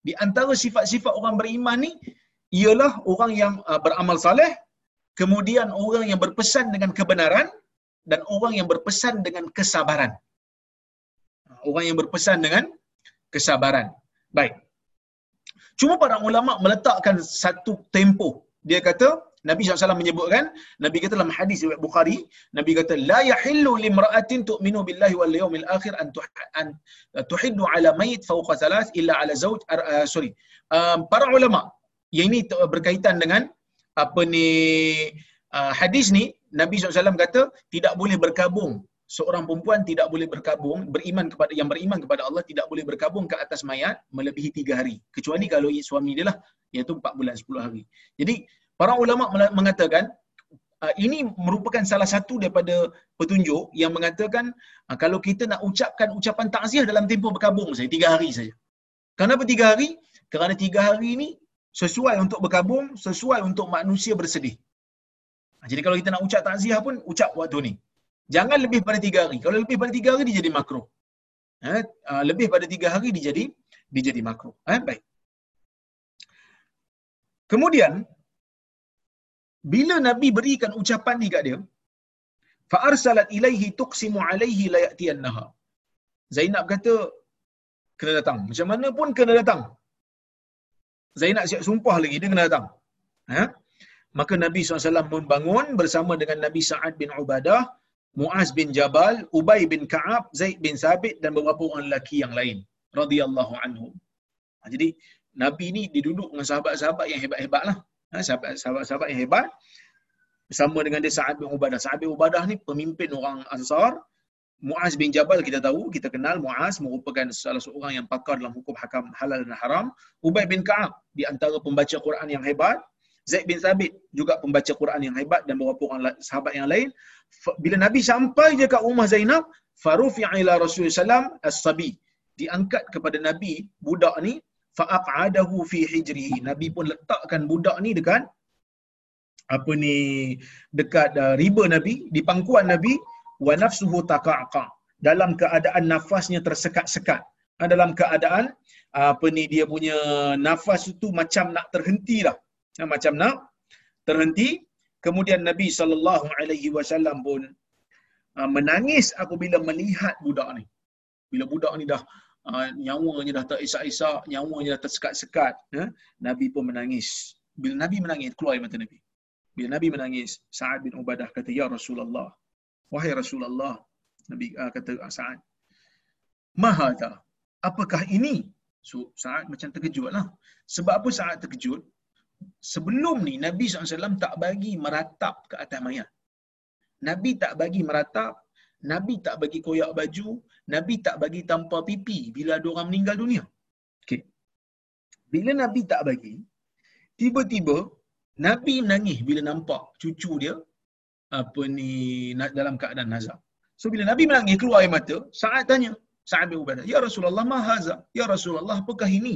S1: Di antara sifat-sifat orang beriman ni ialah orang yang uh, beramal saleh, kemudian orang yang berpesan dengan kebenaran dan orang yang berpesan dengan kesabaran. Orang yang berpesan dengan kesabaran. Baik. Cuma para ulama meletakkan satu tempoh. Dia kata, Nabi SAW menyebutkan, Nabi kata dalam hadis riwayat Bukhari, Nabi kata, La yahillu limra'atin tu'minu billahi wal yawmil akhir an, tuh, an tuhiddu ala mayit fawqa thalath illa ala zawj, uh, sorry. Uh, para ulama, yang ini berkaitan dengan apa ni uh, hadis ni Nabi SAW kata tidak boleh berkabung seorang perempuan tidak boleh berkabung beriman kepada yang beriman kepada Allah tidak boleh berkabung ke atas mayat melebihi tiga hari. Kecuali kalau suami dia lah iaitu empat bulan sepuluh hari. Jadi para ulama mengatakan uh, ini merupakan salah satu daripada petunjuk yang mengatakan uh, kalau kita nak ucapkan ucapan takziah dalam tempoh berkabung saja tiga hari saja. Kenapa tiga hari? Kerana tiga hari ini sesuai untuk berkabung sesuai untuk manusia bersedih. Jadi kalau kita nak ucap takziah pun ucap waktu ni Jangan lebih pada tiga hari. Kalau lebih pada tiga hari, dia jadi makro. Ha? Ah, lebih pada tiga hari, dia jadi, dia jadi makro. Ha? Baik. Kemudian, bila Nabi berikan ucapan ni kat dia, فَأَرْسَلَتْ إِلَيْهِ تُقْسِمُ عَلَيْهِ لَيَأْتِيَنَّهَا Zainab kata, kena datang. Macam mana pun kena datang. Zainab siap sumpah lagi, dia kena datang. Ha? Maka Nabi SAW membangun bersama dengan Nabi Sa'ad bin Ubadah, Muaz bin Jabal, Ubay bin Ka'ab, Zaid bin Sabit dan beberapa orang lelaki yang lain radhiyallahu anhum. Ha, jadi Nabi ni diduduk dengan sahabat-sahabat yang hebat-hebatlah. Ha, sahabat-sahabat yang hebat bersama dengan dia Sa'ad bin Ubadah. Sa'ad bin Ubadah ni pemimpin orang Ansar. Muaz bin Jabal kita tahu, kita kenal Muaz merupakan salah seorang yang pakar dalam hukum hakam halal dan haram. Ubay bin Ka'ab di antara pembaca Quran yang hebat. Zaid bin Thabit juga pembaca Quran yang hebat dan beberapa orang sahabat yang lain. Bila Nabi sampai je kat rumah Zainab, farufi'a ila Rasulullah sallam as-sabi. Diangkat kepada Nabi budak ni fa'aq'adahu fi hijrihi. Nabi pun letakkan budak ni dekat apa ni dekat uh, riba Nabi, di pangkuan Nabi wa nafsuhu taqaqa. Dalam keadaan nafasnya tersekat-sekat. Ha, dalam keadaan apa ni dia punya nafas itu macam nak terhenti lah yang macam nak terhenti. Kemudian Nabi sallallahu alaihi wasallam pun uh, menangis apabila melihat budak ni. Bila budak ni dah uh, nyawanya dah terisak-isak nyawanya dah tersekat-sekat ya Nabi pun menangis. Bila Nabi menangis keluar mata Nabi. Bila Nabi menangis Sa'ad bin Ubadah kata ya Rasulullah wahai Rasulullah Nabi uh, kata Sa'ad mahada apakah ini? So Sa'ad macam terkejutlah. Sebab apa Sa'ad terkejut sebelum ni Nabi SAW tak bagi meratap ke atas mayat. Nabi tak bagi meratap, Nabi tak bagi koyak baju, Nabi tak bagi tanpa pipi bila ada orang meninggal dunia. Okay. Bila Nabi tak bagi, tiba-tiba Nabi menangis bila nampak cucu dia apa ni dalam keadaan nazar. So bila Nabi menangis keluar air mata, saat tanya, Sa'ad bin Ubadah, "Ya Rasulullah, ma haza? Ya Rasulullah, apakah ini?"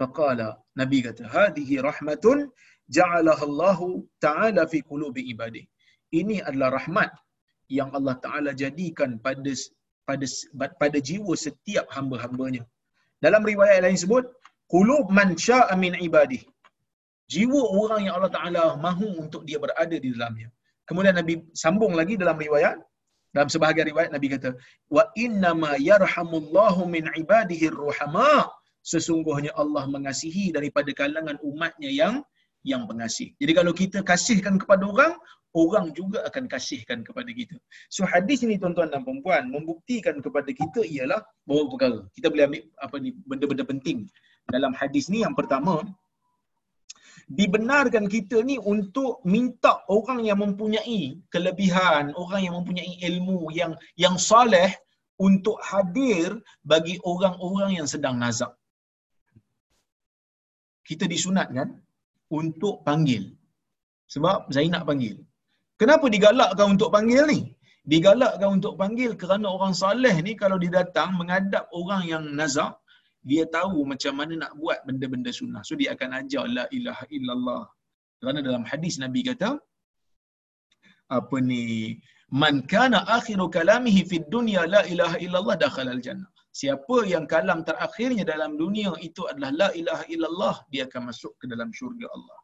S1: Faqala Nabi kata hadhihi rahmatun ja'alaha Allah taala fi qulubi ibadi. Ini adalah rahmat yang Allah Taala jadikan pada pada pada jiwa setiap hamba-hambanya. Dalam riwayat lain sebut qulub man syaa min ibadi. Jiwa orang yang Allah Taala mahu untuk dia berada di dalamnya. Kemudian Nabi sambung lagi dalam riwayat dalam sebahagian riwayat Nabi kata wa inna ma yarhamullahu min ibadihi ruhama sesungguhnya Allah mengasihi daripada kalangan umatnya yang yang pengasih. Jadi kalau kita kasihkan kepada orang, orang juga akan kasihkan kepada kita. So hadis ini tuan-tuan dan puan membuktikan kepada kita ialah bahawa perkara. Kita boleh ambil apa ni benda-benda penting dalam hadis ni yang pertama dibenarkan kita ni untuk minta orang yang mempunyai kelebihan, orang yang mempunyai ilmu yang yang soleh untuk hadir bagi orang-orang yang sedang nazak. Kita disunatkan untuk panggil. Sebab Zainab panggil. Kenapa digalakkan untuk panggil ni? Digalakkan untuk panggil kerana orang soleh ni kalau dia datang menghadap orang yang nazak, dia tahu macam mana nak buat benda-benda sunnah. So dia akan ajar la ilaha illallah. Kerana dalam hadis Nabi kata apa ni man kana akhiru kalamihi fid dunya la ilaha illallah dakhala al jannah. Siapa yang kalam terakhirnya dalam dunia itu adalah la ilaha illallah, dia akan masuk ke dalam syurga Allah.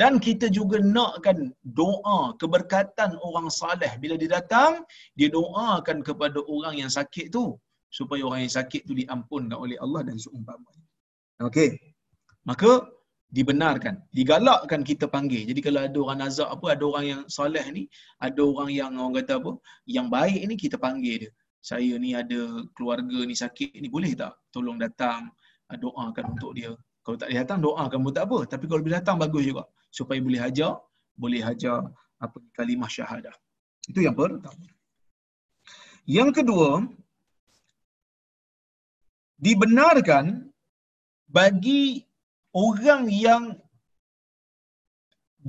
S1: Dan kita juga nakkan doa keberkatan orang saleh bila dia datang, dia doakan kepada orang yang sakit tu supaya orang yang sakit tu diampunkan oleh Allah dan seumpamanya. Okey. Maka dibenarkan, digalakkan kita panggil. Jadi kalau ada orang nazak apa, ada orang yang soleh ni, ada orang yang orang kata apa, yang baik ni kita panggil dia. Saya ni ada keluarga ni sakit ni boleh tak tolong datang doakan untuk dia. Kalau tak datang doakan pun tak apa, tapi kalau boleh datang bagus juga supaya boleh hajar, boleh hajar apa kalimah syahadah. Itu yang pertama. Yang kedua, dibenarkan bagi orang yang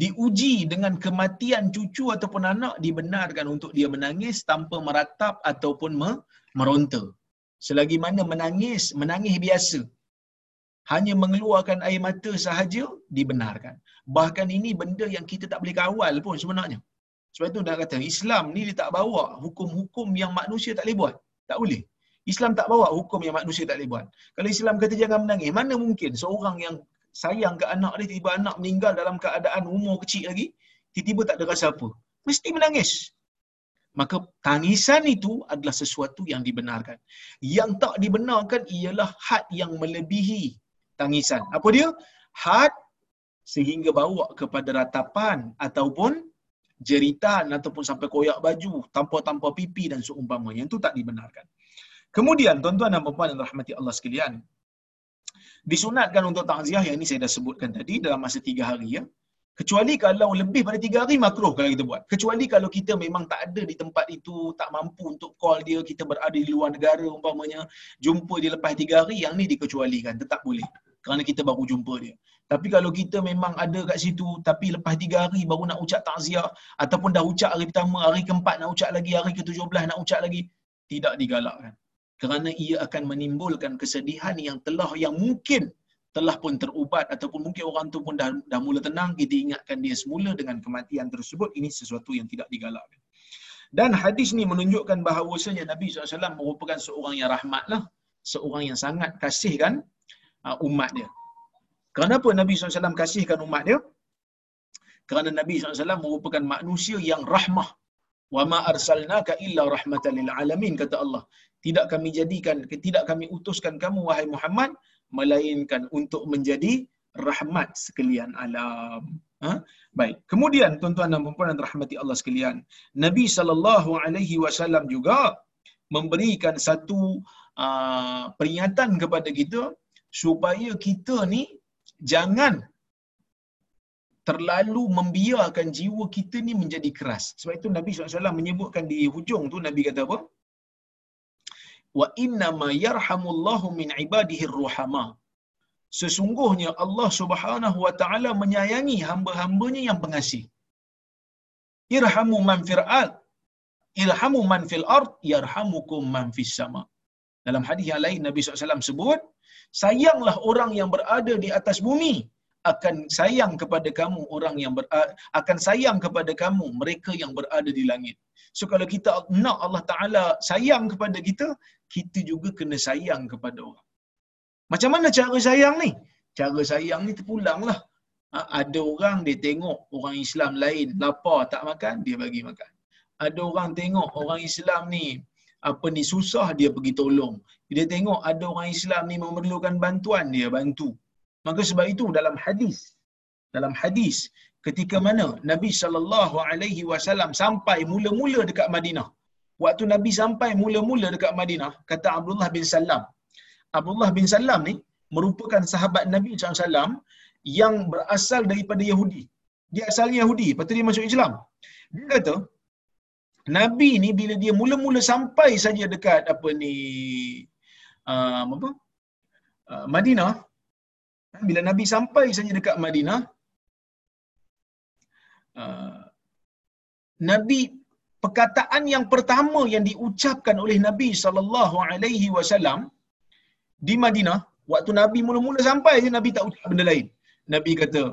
S1: diuji dengan kematian cucu ataupun anak dibenarkan untuk dia menangis tanpa meratap ataupun meronta. Selagi mana menangis, menangis biasa. Hanya mengeluarkan air mata sahaja dibenarkan. Bahkan ini benda yang kita tak boleh kawal pun sebenarnya. Sebab itu nak kata Islam ni dia tak bawa hukum-hukum yang manusia tak boleh buat. Tak boleh. Islam tak bawa hukum yang manusia tak boleh buat. Kalau Islam kata jangan menangis, mana mungkin seorang yang sayang ke anak dia, tiba anak meninggal dalam keadaan umur kecil lagi, tiba-tiba tak ada rasa apa. Mesti menangis. Maka tangisan itu adalah sesuatu yang dibenarkan. Yang tak dibenarkan ialah had yang melebihi tangisan. Apa dia? Had sehingga bawa kepada ratapan ataupun jeritan ataupun sampai koyak baju tanpa-tanpa pipi dan seumpamanya. Itu tak dibenarkan. Kemudian tuan-tuan dan puan yang rahmati Allah sekalian, disunatkan untuk takziah yang ini saya dah sebutkan tadi dalam masa tiga hari ya. Kecuali kalau lebih pada tiga hari makruh kalau kita buat. Kecuali kalau kita memang tak ada di tempat itu, tak mampu untuk call dia, kita berada di luar negara umpamanya, jumpa dia lepas tiga hari, yang ni dikecualikan, tetap boleh. Kerana kita baru jumpa dia. Tapi kalau kita memang ada kat situ, tapi lepas tiga hari baru nak ucap takziah, ataupun dah ucap hari pertama, hari keempat nak ucap lagi, hari ke-17 nak ucap lagi, tidak digalakkan kerana ia akan menimbulkan kesedihan yang telah yang mungkin telah pun terubat ataupun mungkin orang tu pun dah, dah mula tenang kita ingatkan dia semula dengan kematian tersebut ini sesuatu yang tidak digalakkan. Dan hadis ni menunjukkan bahawasanya Nabi SAW merupakan seorang yang rahmat lah seorang yang sangat kasihkan uh, umat dia. Kenapa Nabi SAW kasihkan umat dia? Kerana Nabi SAW merupakan manusia yang rahmah. Wa ma arsalnaka illa rahmatan lil alamin kata Allah tidak kami jadikan tidak kami utuskan kamu wahai Muhammad melainkan untuk menjadi rahmat sekalian alam ha? baik kemudian tuan-tuan dan puan-puan rahmati Allah sekalian Nabi sallallahu alaihi wasallam juga memberikan satu uh, peringatan kepada kita supaya kita ni jangan terlalu membiarkan jiwa kita ni menjadi keras. Sebab itu Nabi SAW menyebutkan di hujung tu, Nabi kata apa? Wa inna ma yarhamullahu min ibadihi ruhama. Sesungguhnya Allah Subhanahu wa taala menyayangi hamba-hambanya yang pengasih. Irhamu man fil ard. Irhamu man fil ard yarhamukum man fis sama. Dalam hadis yang lain Nabi SAW sebut, sayanglah orang yang berada di atas bumi akan sayang kepada kamu orang yang ber, akan sayang kepada kamu mereka yang berada di langit. So kalau kita nak Allah Taala sayang kepada kita, kita juga kena sayang kepada orang. Macam mana cara sayang ni? Cara sayang ni terpulanglah. Ha, ada orang dia tengok orang Islam lain lapar tak makan, dia bagi makan. Ada orang tengok orang Islam ni apa ni susah dia pergi tolong. Dia tengok ada orang Islam ni memerlukan bantuan dia bantu. Maka sebab itu dalam hadis dalam hadis ketika mana Nabi sallallahu alaihi wasallam sampai mula-mula dekat Madinah. Waktu Nabi sampai mula-mula dekat Madinah, kata Abdullah bin Salam. Abdullah bin Salam ni merupakan sahabat Nabi SAW yang berasal daripada Yahudi. Dia asalnya Yahudi, lepas tu dia masuk Islam. Dia kata, Nabi ni bila dia mula-mula sampai saja dekat apa ni uh, apa? Uh, Madinah, bila Nabi sampai saja dekat Madinah, uh, Nabi perkataan yang pertama yang diucapkan oleh Nabi sallallahu alaihi wasallam di Madinah waktu Nabi mula-mula sampai je Nabi tak ucap benda lain. Nabi kata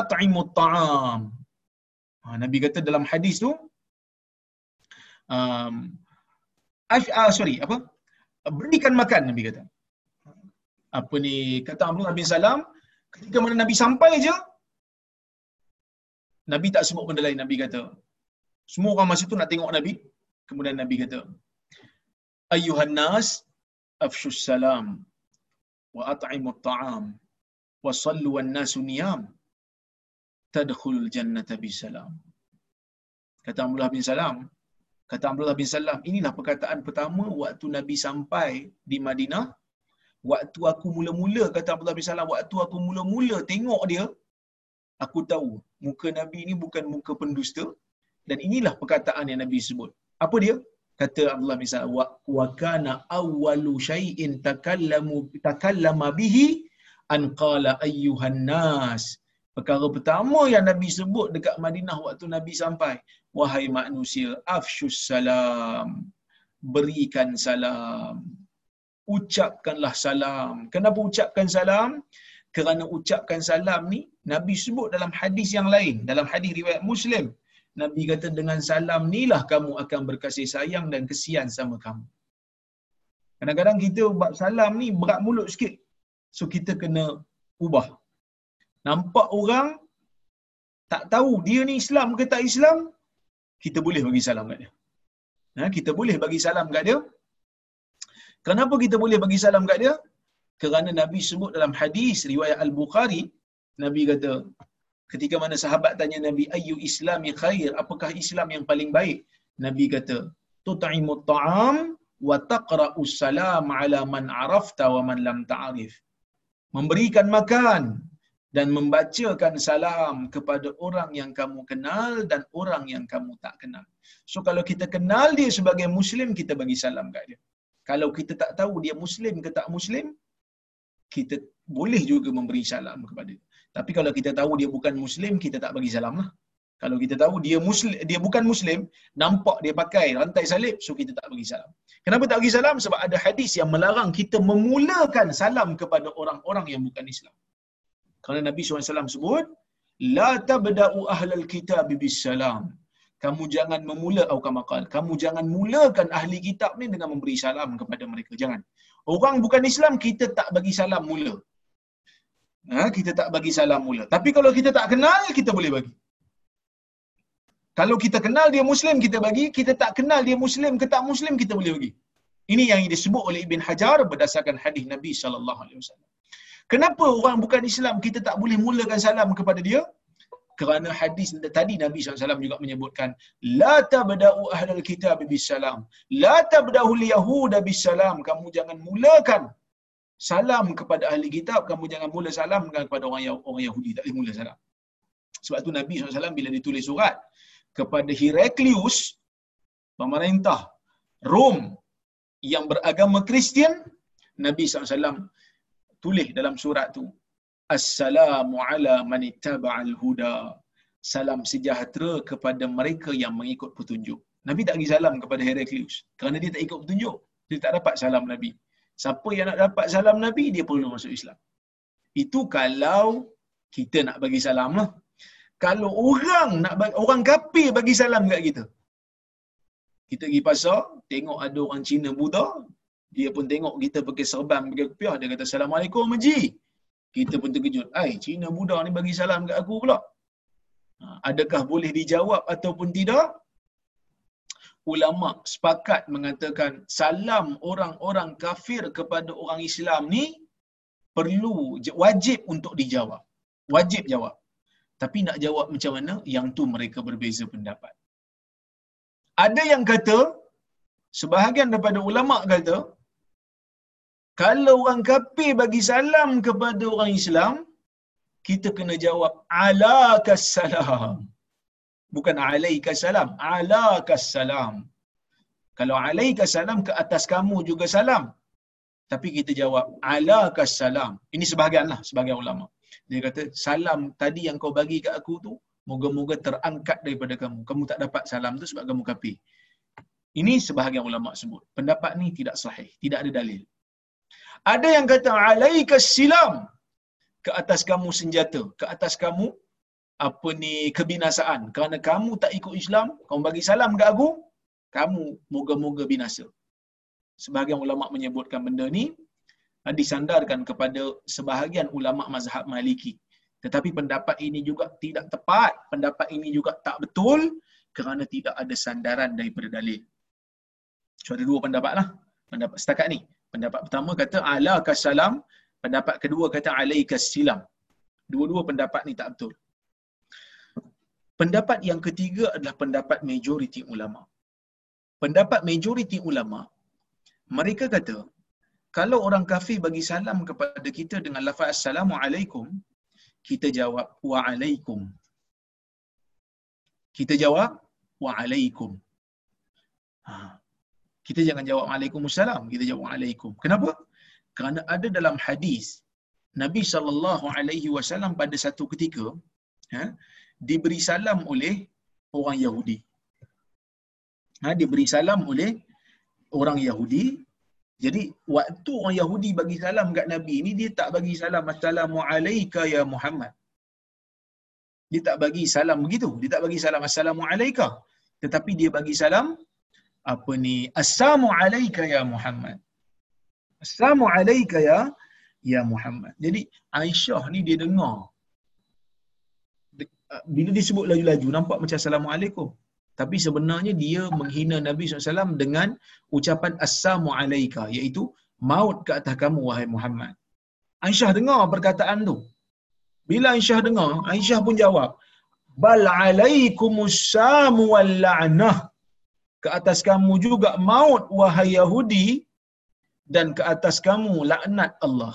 S1: at'imut ta'am. Ha, Nabi kata dalam hadis tu um, ash, uh, sorry apa? Berikan makan Nabi kata. Apa ni kata Abdullah bin Salam ketika mana Nabi sampai je Nabi tak sebut benda lain Nabi kata. Semua orang masa tu nak tengok Nabi kemudian Nabi kata ayyuhan nas afshus salam wa at'imut ta'am wa sallu wan nasu niyam tadkhulul jannata bisalam kata Abdullah bin Salam kata Abdullah bin Salam inilah perkataan pertama waktu Nabi sampai di Madinah waktu aku mula-mula kata Abdullah bin Salam waktu aku mula-mula tengok dia aku tahu muka Nabi ni bukan muka pendusta. Dan inilah perkataan yang Nabi sebut. Apa dia? Kata Abdullah bin Salam wa kana awwalu syai'in takallamu takallama bihi an qala ayyuhan nas. Perkara pertama yang Nabi sebut dekat Madinah waktu Nabi sampai wahai manusia afshus salam berikan salam ucapkanlah salam kenapa ucapkan salam kerana ucapkan salam ni Nabi sebut dalam hadis yang lain dalam hadis riwayat Muslim Nabi kata dengan salam nilah kamu akan berkasih sayang dan kesian sama kamu. Kadang-kadang kita buat salam ni berat mulut sikit. So kita kena ubah. Nampak orang tak tahu dia ni Islam ke tak Islam, kita boleh bagi salam kat dia. Ha, kita boleh bagi salam kat dia. Kenapa kita boleh bagi salam kat dia? Kerana Nabi sebut dalam hadis riwayat Al-Bukhari, Nabi kata, ketika mana sahabat tanya Nabi ayu islami khair apakah Islam yang paling baik Nabi kata tut'imut ta'am wa taqra'u salam ala man arafta wa man lam ta'rif memberikan makan dan membacakan salam kepada orang yang kamu kenal dan orang yang kamu tak kenal. So kalau kita kenal dia sebagai muslim kita bagi salam kat dia. Kalau kita tak tahu dia muslim ke tak muslim kita boleh juga memberi salam kepada dia. Tapi kalau kita tahu dia bukan muslim, kita tak bagi salam lah. Kalau kita tahu dia muslim, dia bukan muslim, nampak dia pakai rantai salib, so kita tak bagi salam. Kenapa tak bagi salam? Sebab ada hadis yang melarang kita memulakan salam kepada orang-orang yang bukan Islam. Kerana Nabi SAW sebut, La tabda'u ahlal kitab bis salam. Kamu jangan memula, atau kamakal, kamu jangan mulakan ahli kitab ni dengan memberi salam kepada mereka. Jangan. Orang bukan Islam, kita tak bagi salam mula ha, kita tak bagi salam mula. Tapi kalau kita tak kenal, kita boleh bagi. Kalau kita kenal dia Muslim, kita bagi. Kita tak kenal dia Muslim ke tak Muslim, kita boleh bagi. Ini yang disebut oleh Ibn Hajar berdasarkan hadis Nabi wasallam. Kenapa orang bukan Islam kita tak boleh mulakan salam kepada dia? Kerana hadis tadi Nabi SAW juga menyebutkan La tabda'u ahlal kitab bis salam La tabda'u liyahuda bis salam Kamu jangan mulakan salam kepada ahli kitab kamu jangan mula salam kepada orang orang Yahudi. Tak boleh mula salam. Sebab tu Nabi SAW bila ditulis surat kepada Heraklius pemerintah Rom yang beragama Kristian Nabi SAW tulis dalam surat tu Assalamu ala man ittaba'al huda salam sejahtera kepada mereka yang mengikut petunjuk Nabi tak bagi salam kepada Heraklius kerana dia tak ikut petunjuk dia tak dapat salam Nabi Siapa yang nak dapat salam Nabi, dia perlu masuk Islam. Itu kalau kita nak bagi salam lah. Kalau orang nak bagi, orang kafir bagi salam kat kita. Kita pergi pasar, tengok ada orang Cina Buddha, dia pun tengok kita pakai serban, pakai kupiah, dia kata, Assalamualaikum, Haji. Kita pun terkejut. Hai, Cina Buddha ni bagi salam kat aku pula. Ha, adakah boleh dijawab ataupun tidak? ulama sepakat mengatakan salam orang-orang kafir kepada orang Islam ni perlu wajib untuk dijawab. Wajib jawab. Tapi nak jawab macam mana? Yang tu mereka berbeza pendapat. Ada yang kata sebahagian daripada ulama kata kalau orang kafir bagi salam kepada orang Islam kita kena jawab alakas salam. Bukan alaikas salam, alakas salam. Kalau alaikas salam ke atas kamu juga salam. Tapi kita jawab alakas salam. Ini sebahagianlah sebahagian ulama. Dia kata salam tadi yang kau bagi kat aku tu moga-moga terangkat daripada kamu. Kamu tak dapat salam tu sebab kamu kafir. Ini sebahagian ulama sebut. Pendapat ni tidak sahih, tidak ada dalil. Ada yang kata alaikas silam ke atas kamu senjata, ke atas kamu apa ni kebinasaan kerana kamu tak ikut Islam, kamu bagi salam ke aku, kamu moga-moga binasa. Sebahagian ulama menyebutkan benda ni disandarkan kepada sebahagian ulama mazhab Maliki. Tetapi pendapat ini juga tidak tepat, pendapat ini juga tak betul kerana tidak ada sandaran daripada dalil. So ada dua pendapat lah. Pendapat setakat ni. Pendapat pertama kata ala kasalam. Pendapat kedua kata alaikas silam. Dua-dua pendapat ni tak betul. Pendapat yang ketiga adalah pendapat majoriti ulama. Pendapat majoriti ulama, mereka kata, kalau orang kafir bagi salam kepada kita dengan lafaz Assalamualaikum, kita jawab Waalaikum. Kita jawab Waalaikum. Ha. Kita jangan jawab Waalaikumsalam, kita jawab Waalaikum. Kenapa? Kerana ada dalam hadis Nabi sallallahu alaihi wasallam pada satu ketika ha, diberi salam oleh orang Yahudi. Ha, diberi salam oleh orang Yahudi. Jadi waktu orang Yahudi bagi salam kat Nabi ni dia tak bagi salam assalamu alayka ya Muhammad. Dia tak bagi salam begitu. Dia tak bagi salam assalamu alayka. Tetapi dia bagi salam apa ni? Assalamu alayka ya Muhammad. Assalamu alayka ya ya Muhammad. Jadi Aisyah ni dia dengar. Bila disebut laju-laju nampak macam assalamualaikum. Tapi sebenarnya dia menghina Nabi SAW dengan ucapan assalamu alayka iaitu maut ke atas kamu wahai Muhammad. Aisyah dengar perkataan tu. Bila Aisyah dengar Aisyah pun jawab bal alaikumussamu wal la'nah ke atas kamu juga maut wahai Yahudi dan ke atas kamu laknat Allah.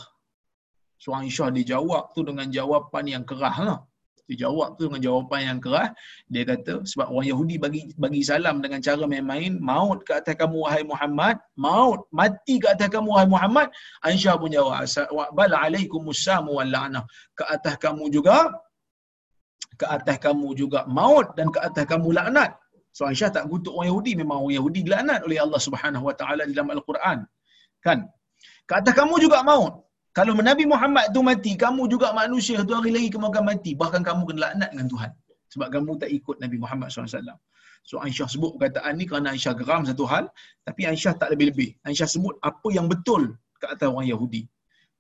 S1: So Aisyah dijawab tu dengan jawapan yang keras lah. Dia jawab tu dengan jawapan yang keras. Dia kata sebab orang Yahudi bagi bagi salam dengan cara main-main, maut ke atas kamu wahai Muhammad, maut mati ke atas kamu wahai Muhammad. Aisyah pun jawab, bal alaikumussamu wal la'nah. Ke atas kamu juga ke atas kamu juga maut dan ke atas kamu laknat. So Aisyah tak kutuk orang Yahudi memang orang Yahudi dilaknat oleh Allah Subhanahu Wa Taala dalam Al-Quran. Kan? Ke atas kamu juga maut. Kalau Nabi Muhammad tu mati, kamu juga manusia tu hari lagi kamu akan mati. Bahkan kamu kena laknat dengan Tuhan. Sebab kamu tak ikut Nabi Muhammad SAW. So Aisyah sebut perkataan ni kerana Aisyah geram satu hal. Tapi Aisyah tak lebih-lebih. Aisyah sebut apa yang betul ke atas orang Yahudi.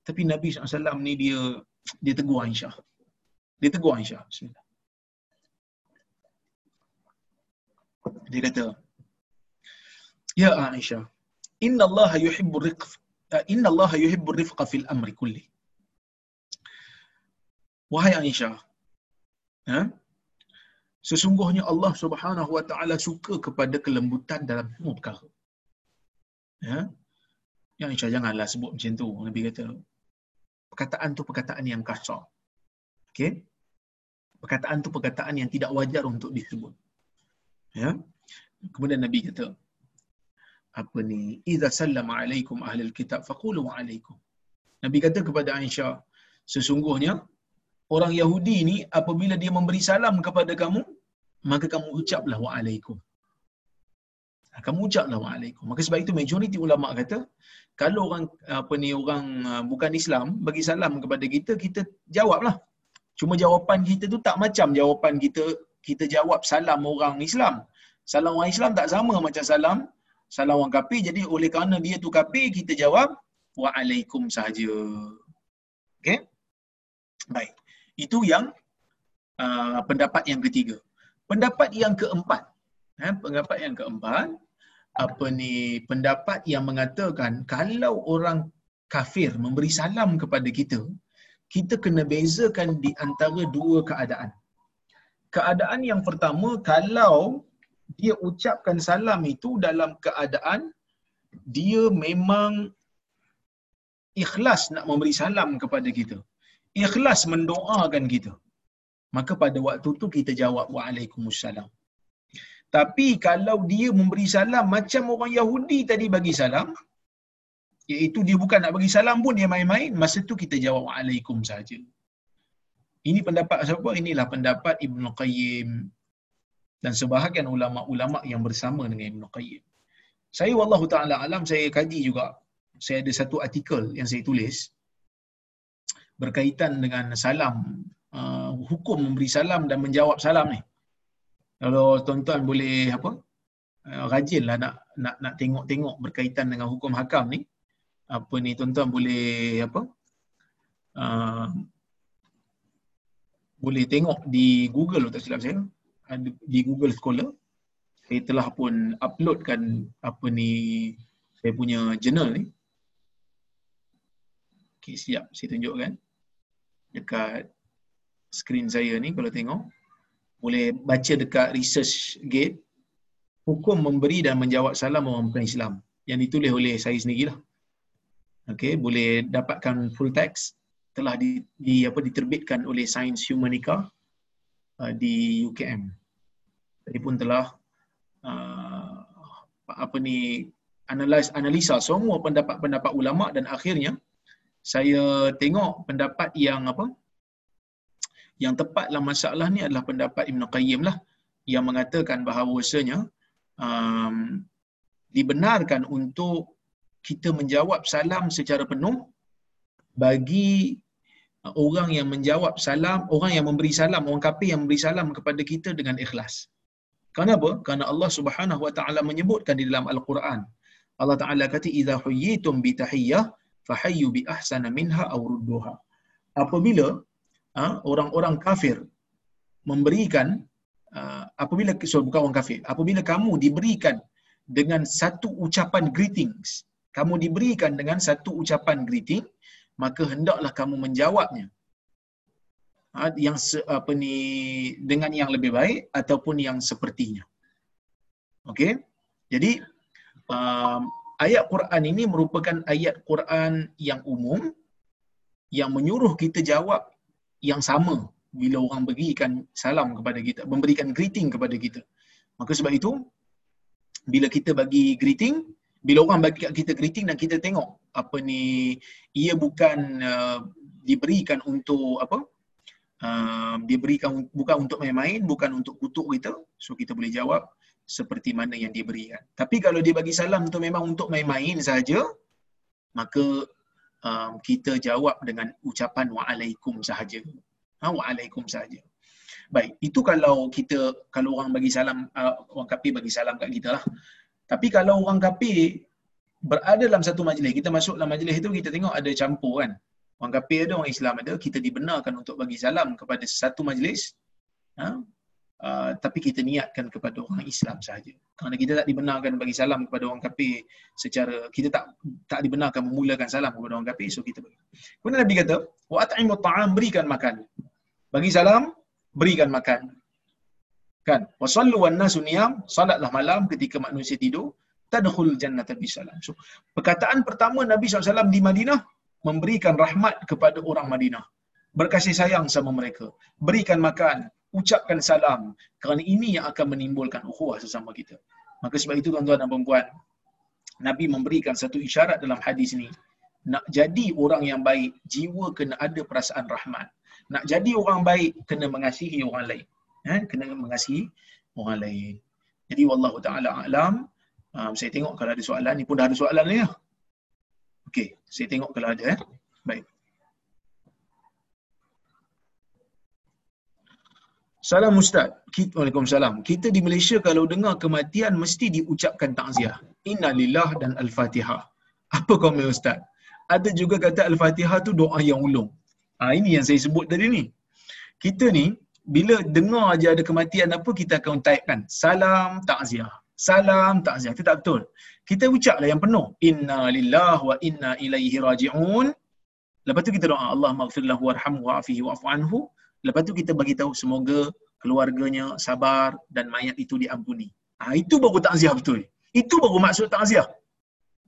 S1: Tapi Nabi SAW ni dia dia tegur Aisyah. Dia tegur Aisyah. Bismillah. Dia kata, Ya Aisyah, Inna Allah yuhibbu riqf inna Allah yuhibbu rifqa fil amri kulli. Wahai Aisyah, ha? sesungguhnya Allah Subhanahu wa taala suka kepada kelembutan dalam semua perkara. Ya? Yang Aisyah janganlah sebut macam tu. Nabi kata, perkataan tu perkataan yang kasar. Okey? Perkataan tu perkataan yang tidak wajar untuk disebut. Ya? Kemudian Nabi kata, apa ni? Idza sallama alaikum ahlul kitab faqulu wa alaikum. Nabi kata kepada aisyah sesungguhnya orang yahudi ni apabila dia memberi salam kepada kamu maka kamu ucaplah wa alaikum ha, kamu ucaplah wa alaikum maka sebab itu majoriti ulama kata kalau orang apa ni orang uh, bukan Islam bagi salam kepada kita kita jawablah. Cuma jawapan kita tu tak macam jawapan kita kita jawab salam orang Islam. Salam orang Islam tak sama macam salam salah orang kafir. Jadi oleh kerana dia tu kafir kita jawab waalaikum saja okey? Baik. Itu yang uh, pendapat yang ketiga. Pendapat yang keempat eh, pendapat yang keempat apa ni pendapat yang mengatakan kalau orang kafir memberi salam kepada kita kita kena bezakan di antara dua keadaan keadaan yang pertama kalau dia ucapkan salam itu dalam keadaan dia memang ikhlas nak memberi salam kepada kita. ikhlas mendoakan kita. Maka pada waktu tu kita jawab waalaikumsalam. Tapi kalau dia memberi salam macam orang Yahudi tadi bagi salam, iaitu dia bukan nak bagi salam pun dia main-main, masa tu kita jawab waalaikum saja. Ini pendapat siapa? Inilah pendapat Ibn Qayyim dan sebahagian ulama-ulama yang bersama dengan Ibn Qayyim. Saya wallahu taala alam saya kaji juga. Saya ada satu artikel yang saya tulis berkaitan dengan salam, uh, hukum memberi salam dan menjawab salam ni. Kalau tuan-tuan boleh apa? Uh, rajinlah nak nak nak tengok-tengok berkaitan dengan hukum hakam ni. Apa ni tuan-tuan boleh apa? Uh, boleh tengok di Google tak silap saya. Di Google Scholar. Saya telah pun uploadkan apa ni saya punya journal ni. Okay, siap. Saya tunjukkan dekat skrin saya ni kalau tengok. Boleh baca dekat research gate. Hukum memberi dan menjawab salam orang bukan Islam. Yang ditulis oleh saya sendirilah. Okey boleh dapatkan full text telah di, di apa diterbitkan oleh Science Humanica uh, di UKM. Jadi pun telah uh, apa ni analis analisa semua pendapat-pendapat ulama dan akhirnya saya tengok pendapat yang apa yang tepat dalam masalah ni adalah pendapat Ibn Qayyim lah yang mengatakan bahawasanya um, dibenarkan untuk kita menjawab salam secara penuh bagi uh, orang yang menjawab salam, orang yang memberi salam, orang kafir yang memberi salam kepada kita dengan ikhlas. Kenapa? Karena Allah Subhanahu wa taala menyebutkan di dalam Al-Quran. Allah Taala kata idza huyyitum bi tahiyyah fahayyu bi ahsana minha aw rudduha. Apabila ha, orang-orang kafir memberikan uh, apabila so, bukan orang kafir, apabila kamu diberikan dengan satu ucapan greetings, kamu diberikan dengan satu ucapan greeting, maka hendaklah kamu menjawabnya. Ha, yang se, apa ni dengan yang lebih baik ataupun yang sepertinya. Okey? Jadi um, ayat Quran ini merupakan ayat Quran yang umum yang menyuruh kita jawab yang sama bila orang berikan salam kepada kita memberikan greeting kepada kita. Maka sebab itu bila kita bagi greeting bila orang bagi kat kita greeting dan kita tengok apa ni ia bukan uh, diberikan untuk apa uh, diberikan bukan untuk main-main bukan untuk kutuk kita. So kita boleh jawab seperti mana yang dia berikan. Tapi kalau dia bagi salam tu memang untuk main-main saja maka um, kita jawab dengan ucapan waalaikum sahaja. Ha waalaikum sahaja. Baik itu kalau kita kalau orang bagi salam uh, orang kafir bagi salam kat kita lah tapi kalau orang kafir berada dalam satu majlis, kita masuk dalam majlis itu kita tengok ada campur kan. Orang kafir ada, orang Islam ada, kita dibenarkan untuk bagi salam kepada satu majlis. Ha? Uh, tapi kita niatkan kepada orang Islam sahaja. Kerana kita tak dibenarkan bagi salam kepada orang kafir secara kita tak tak dibenarkan memulakan salam kepada orang kafir so kita bagi. Kemudian Nabi kata, "Wa at'imut ta'am berikan makan." Bagi salam, berikan makan kan? Wasallu wan nasu niyam salatlah malam ketika manusia tidur tadkhul jannata bisalam so perkataan pertama Nabi SAW di Madinah memberikan rahmat kepada orang Madinah. Berkasih sayang sama mereka. Berikan makan ucapkan salam. Kerana ini yang akan menimbulkan ukhuwah sesama kita. Maka sebab itu tuan-tuan dan puan Nabi memberikan satu isyarat dalam hadis ini. Nak jadi orang yang baik jiwa kena ada perasaan rahmat. Nak jadi orang baik kena mengasihi orang lain eh, kena mengasihi orang lain. Jadi wallahu taala alam. Um, saya tengok kalau ada soalan ni pun dah ada soalan ni ya. Okey, saya tengok kalau ada eh. Baik. Salam Ustaz. Kita, Waalaikumsalam. Kita di Malaysia kalau dengar kematian mesti diucapkan takziah. Inna lillah dan Al-Fatihah. Apa komen Ustaz? Ada juga kata Al-Fatihah tu doa yang ulung. Ha, ini yang saya sebut tadi ni. Kita ni bila dengar aja ada kematian apa kita akan type kan salam takziah salam takziah. Itu tak betul. Kita ucaplah yang penuh inna lillah wa inna ilaihi rajiun. Lepas tu kita doa Allah maghfir lahu warhamhu wa'afihi wa'fu anhu. Lepas tu kita bagi tahu semoga keluarganya sabar dan mayat itu diampuni. Ha, itu baru takziah betul. Itu baru maksud takziah.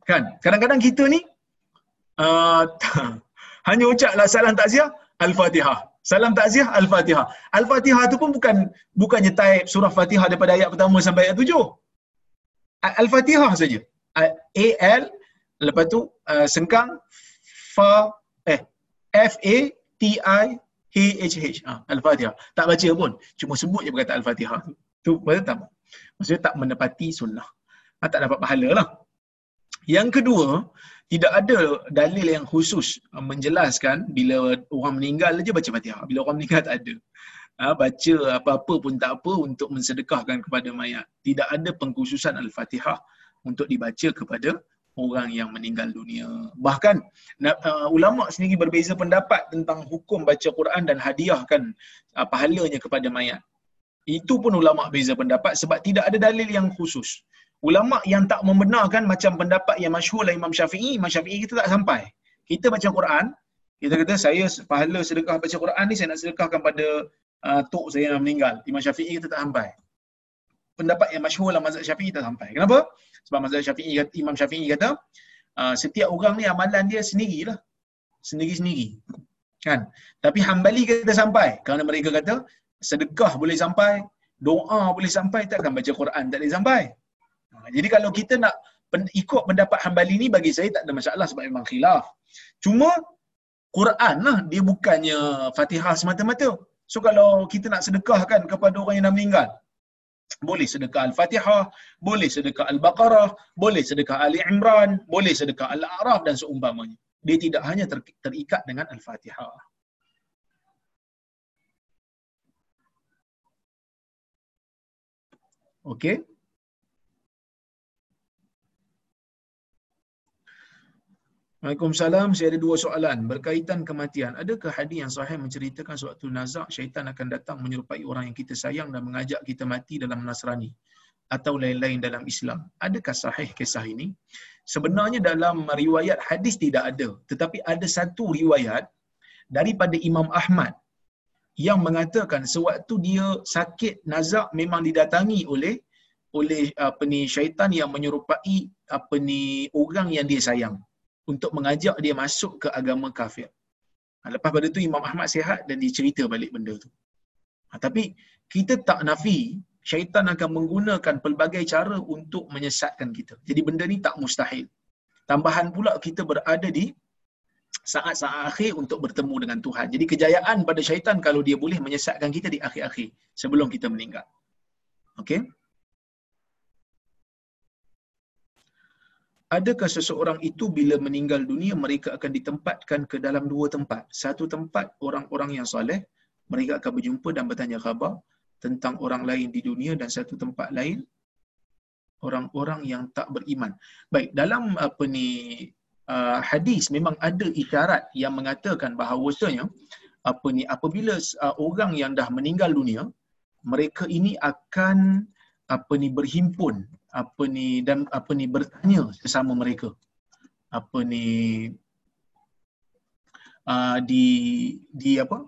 S1: Kan? Kadang-kadang kita ni uh, hanya ucaplah salam takziah Al-Fatihah. Salam takziah Al-Fatihah. Al-Fatihah tu pun bukan bukannya type surah Fatihah daripada ayat pertama sampai ayat tujuh. Al-Fatihah saja. A L lepas tu uh, sengkang fa eh F A T I H H H. Ha, Al-Fatihah. Tak baca pun. Cuma sebut je berkata Al-Fatihah tu. Tu tak? Maksudnya tak menepati sunnah. Ha, tak dapat pahala lah. Yang kedua, tidak ada dalil yang khusus menjelaskan bila orang meninggal aja baca Fatihah. Bila orang meninggal tak ada. Ha, baca apa-apa pun tak apa untuk mensedekahkan kepada mayat. Tidak ada pengkhususan Al-Fatihah untuk dibaca kepada orang yang meninggal dunia. Bahkan uh, ulama sendiri berbeza pendapat tentang hukum baca Quran dan hadiahkan uh, pahalanya kepada mayat. Itu pun ulama beza pendapat sebab tidak ada dalil yang khusus. Ulama yang tak membenarkan macam pendapat yang masyhur Imam Syafi'i, Imam Syafi'i kita tak sampai. Kita baca Quran, kita kata saya pahala sedekah baca Quran ni saya nak sedekahkan pada uh, tok saya yang meninggal. Imam Syafi'i kita tak sampai. Pendapat yang masyhur lah mazhab Syafi'i tak sampai. Kenapa? Sebab mazhab Syafi'i kata, Imam Syafi'i kata uh, setiap orang ni amalan dia sendirilah. Sendiri-sendiri. Kan? Tapi Hambali kita sampai kerana mereka kata sedekah boleh sampai, doa boleh sampai, takkan baca Quran tak boleh sampai. Ha, jadi kalau kita nak ikut pendapat Hambali ni bagi saya tak ada masalah sebab memang khilaf. Cuma Quran lah dia bukannya Fatihah semata-mata. So kalau kita nak sedekahkan kepada orang yang dah meninggal, boleh sedekah Al-Fatihah, boleh sedekah Al-Baqarah, boleh sedekah Ali Imran, boleh sedekah Al-A'raf dan seumpamanya. Dia tidak hanya ter- terikat dengan Al-Fatihah. Okey. Waalaikumsalam. Saya ada dua soalan berkaitan kematian. Adakah hadis yang sahih menceritakan suatu nazak syaitan akan datang menyerupai orang yang kita sayang dan mengajak kita mati dalam Nasrani atau lain-lain dalam Islam? Adakah sahih kisah ini? Sebenarnya dalam riwayat hadis tidak ada, tetapi ada satu riwayat daripada Imam Ahmad yang mengatakan sewaktu dia sakit nazak memang didatangi oleh oleh apa ni syaitan yang menyerupai apa ni orang yang dia sayang untuk mengajak dia masuk ke agama kafir. Ha, lepas pada tu Imam Ahmad sihat dan dia cerita balik benda tu. Ha, tapi kita tak nafi syaitan akan menggunakan pelbagai cara untuk menyesatkan kita. Jadi benda ni tak mustahil. Tambahan pula kita berada di saat-saat akhir untuk bertemu dengan Tuhan. Jadi kejayaan pada syaitan kalau dia boleh menyesatkan kita di akhir-akhir sebelum kita meninggal. Okey? Adakah seseorang itu bila meninggal dunia mereka akan ditempatkan ke dalam dua tempat. Satu tempat orang-orang yang soleh, mereka akan berjumpa dan bertanya khabar tentang orang lain di dunia dan satu tempat lain orang-orang yang tak beriman. Baik, dalam apa ni uh, hadis memang ada isyarat yang mengatakan bahawasanya apa ni apabila uh, orang yang dah meninggal dunia mereka ini akan apa ni berhimpun apa ni dan apa ni bertanya sesama mereka. Apa ni uh, di di apa?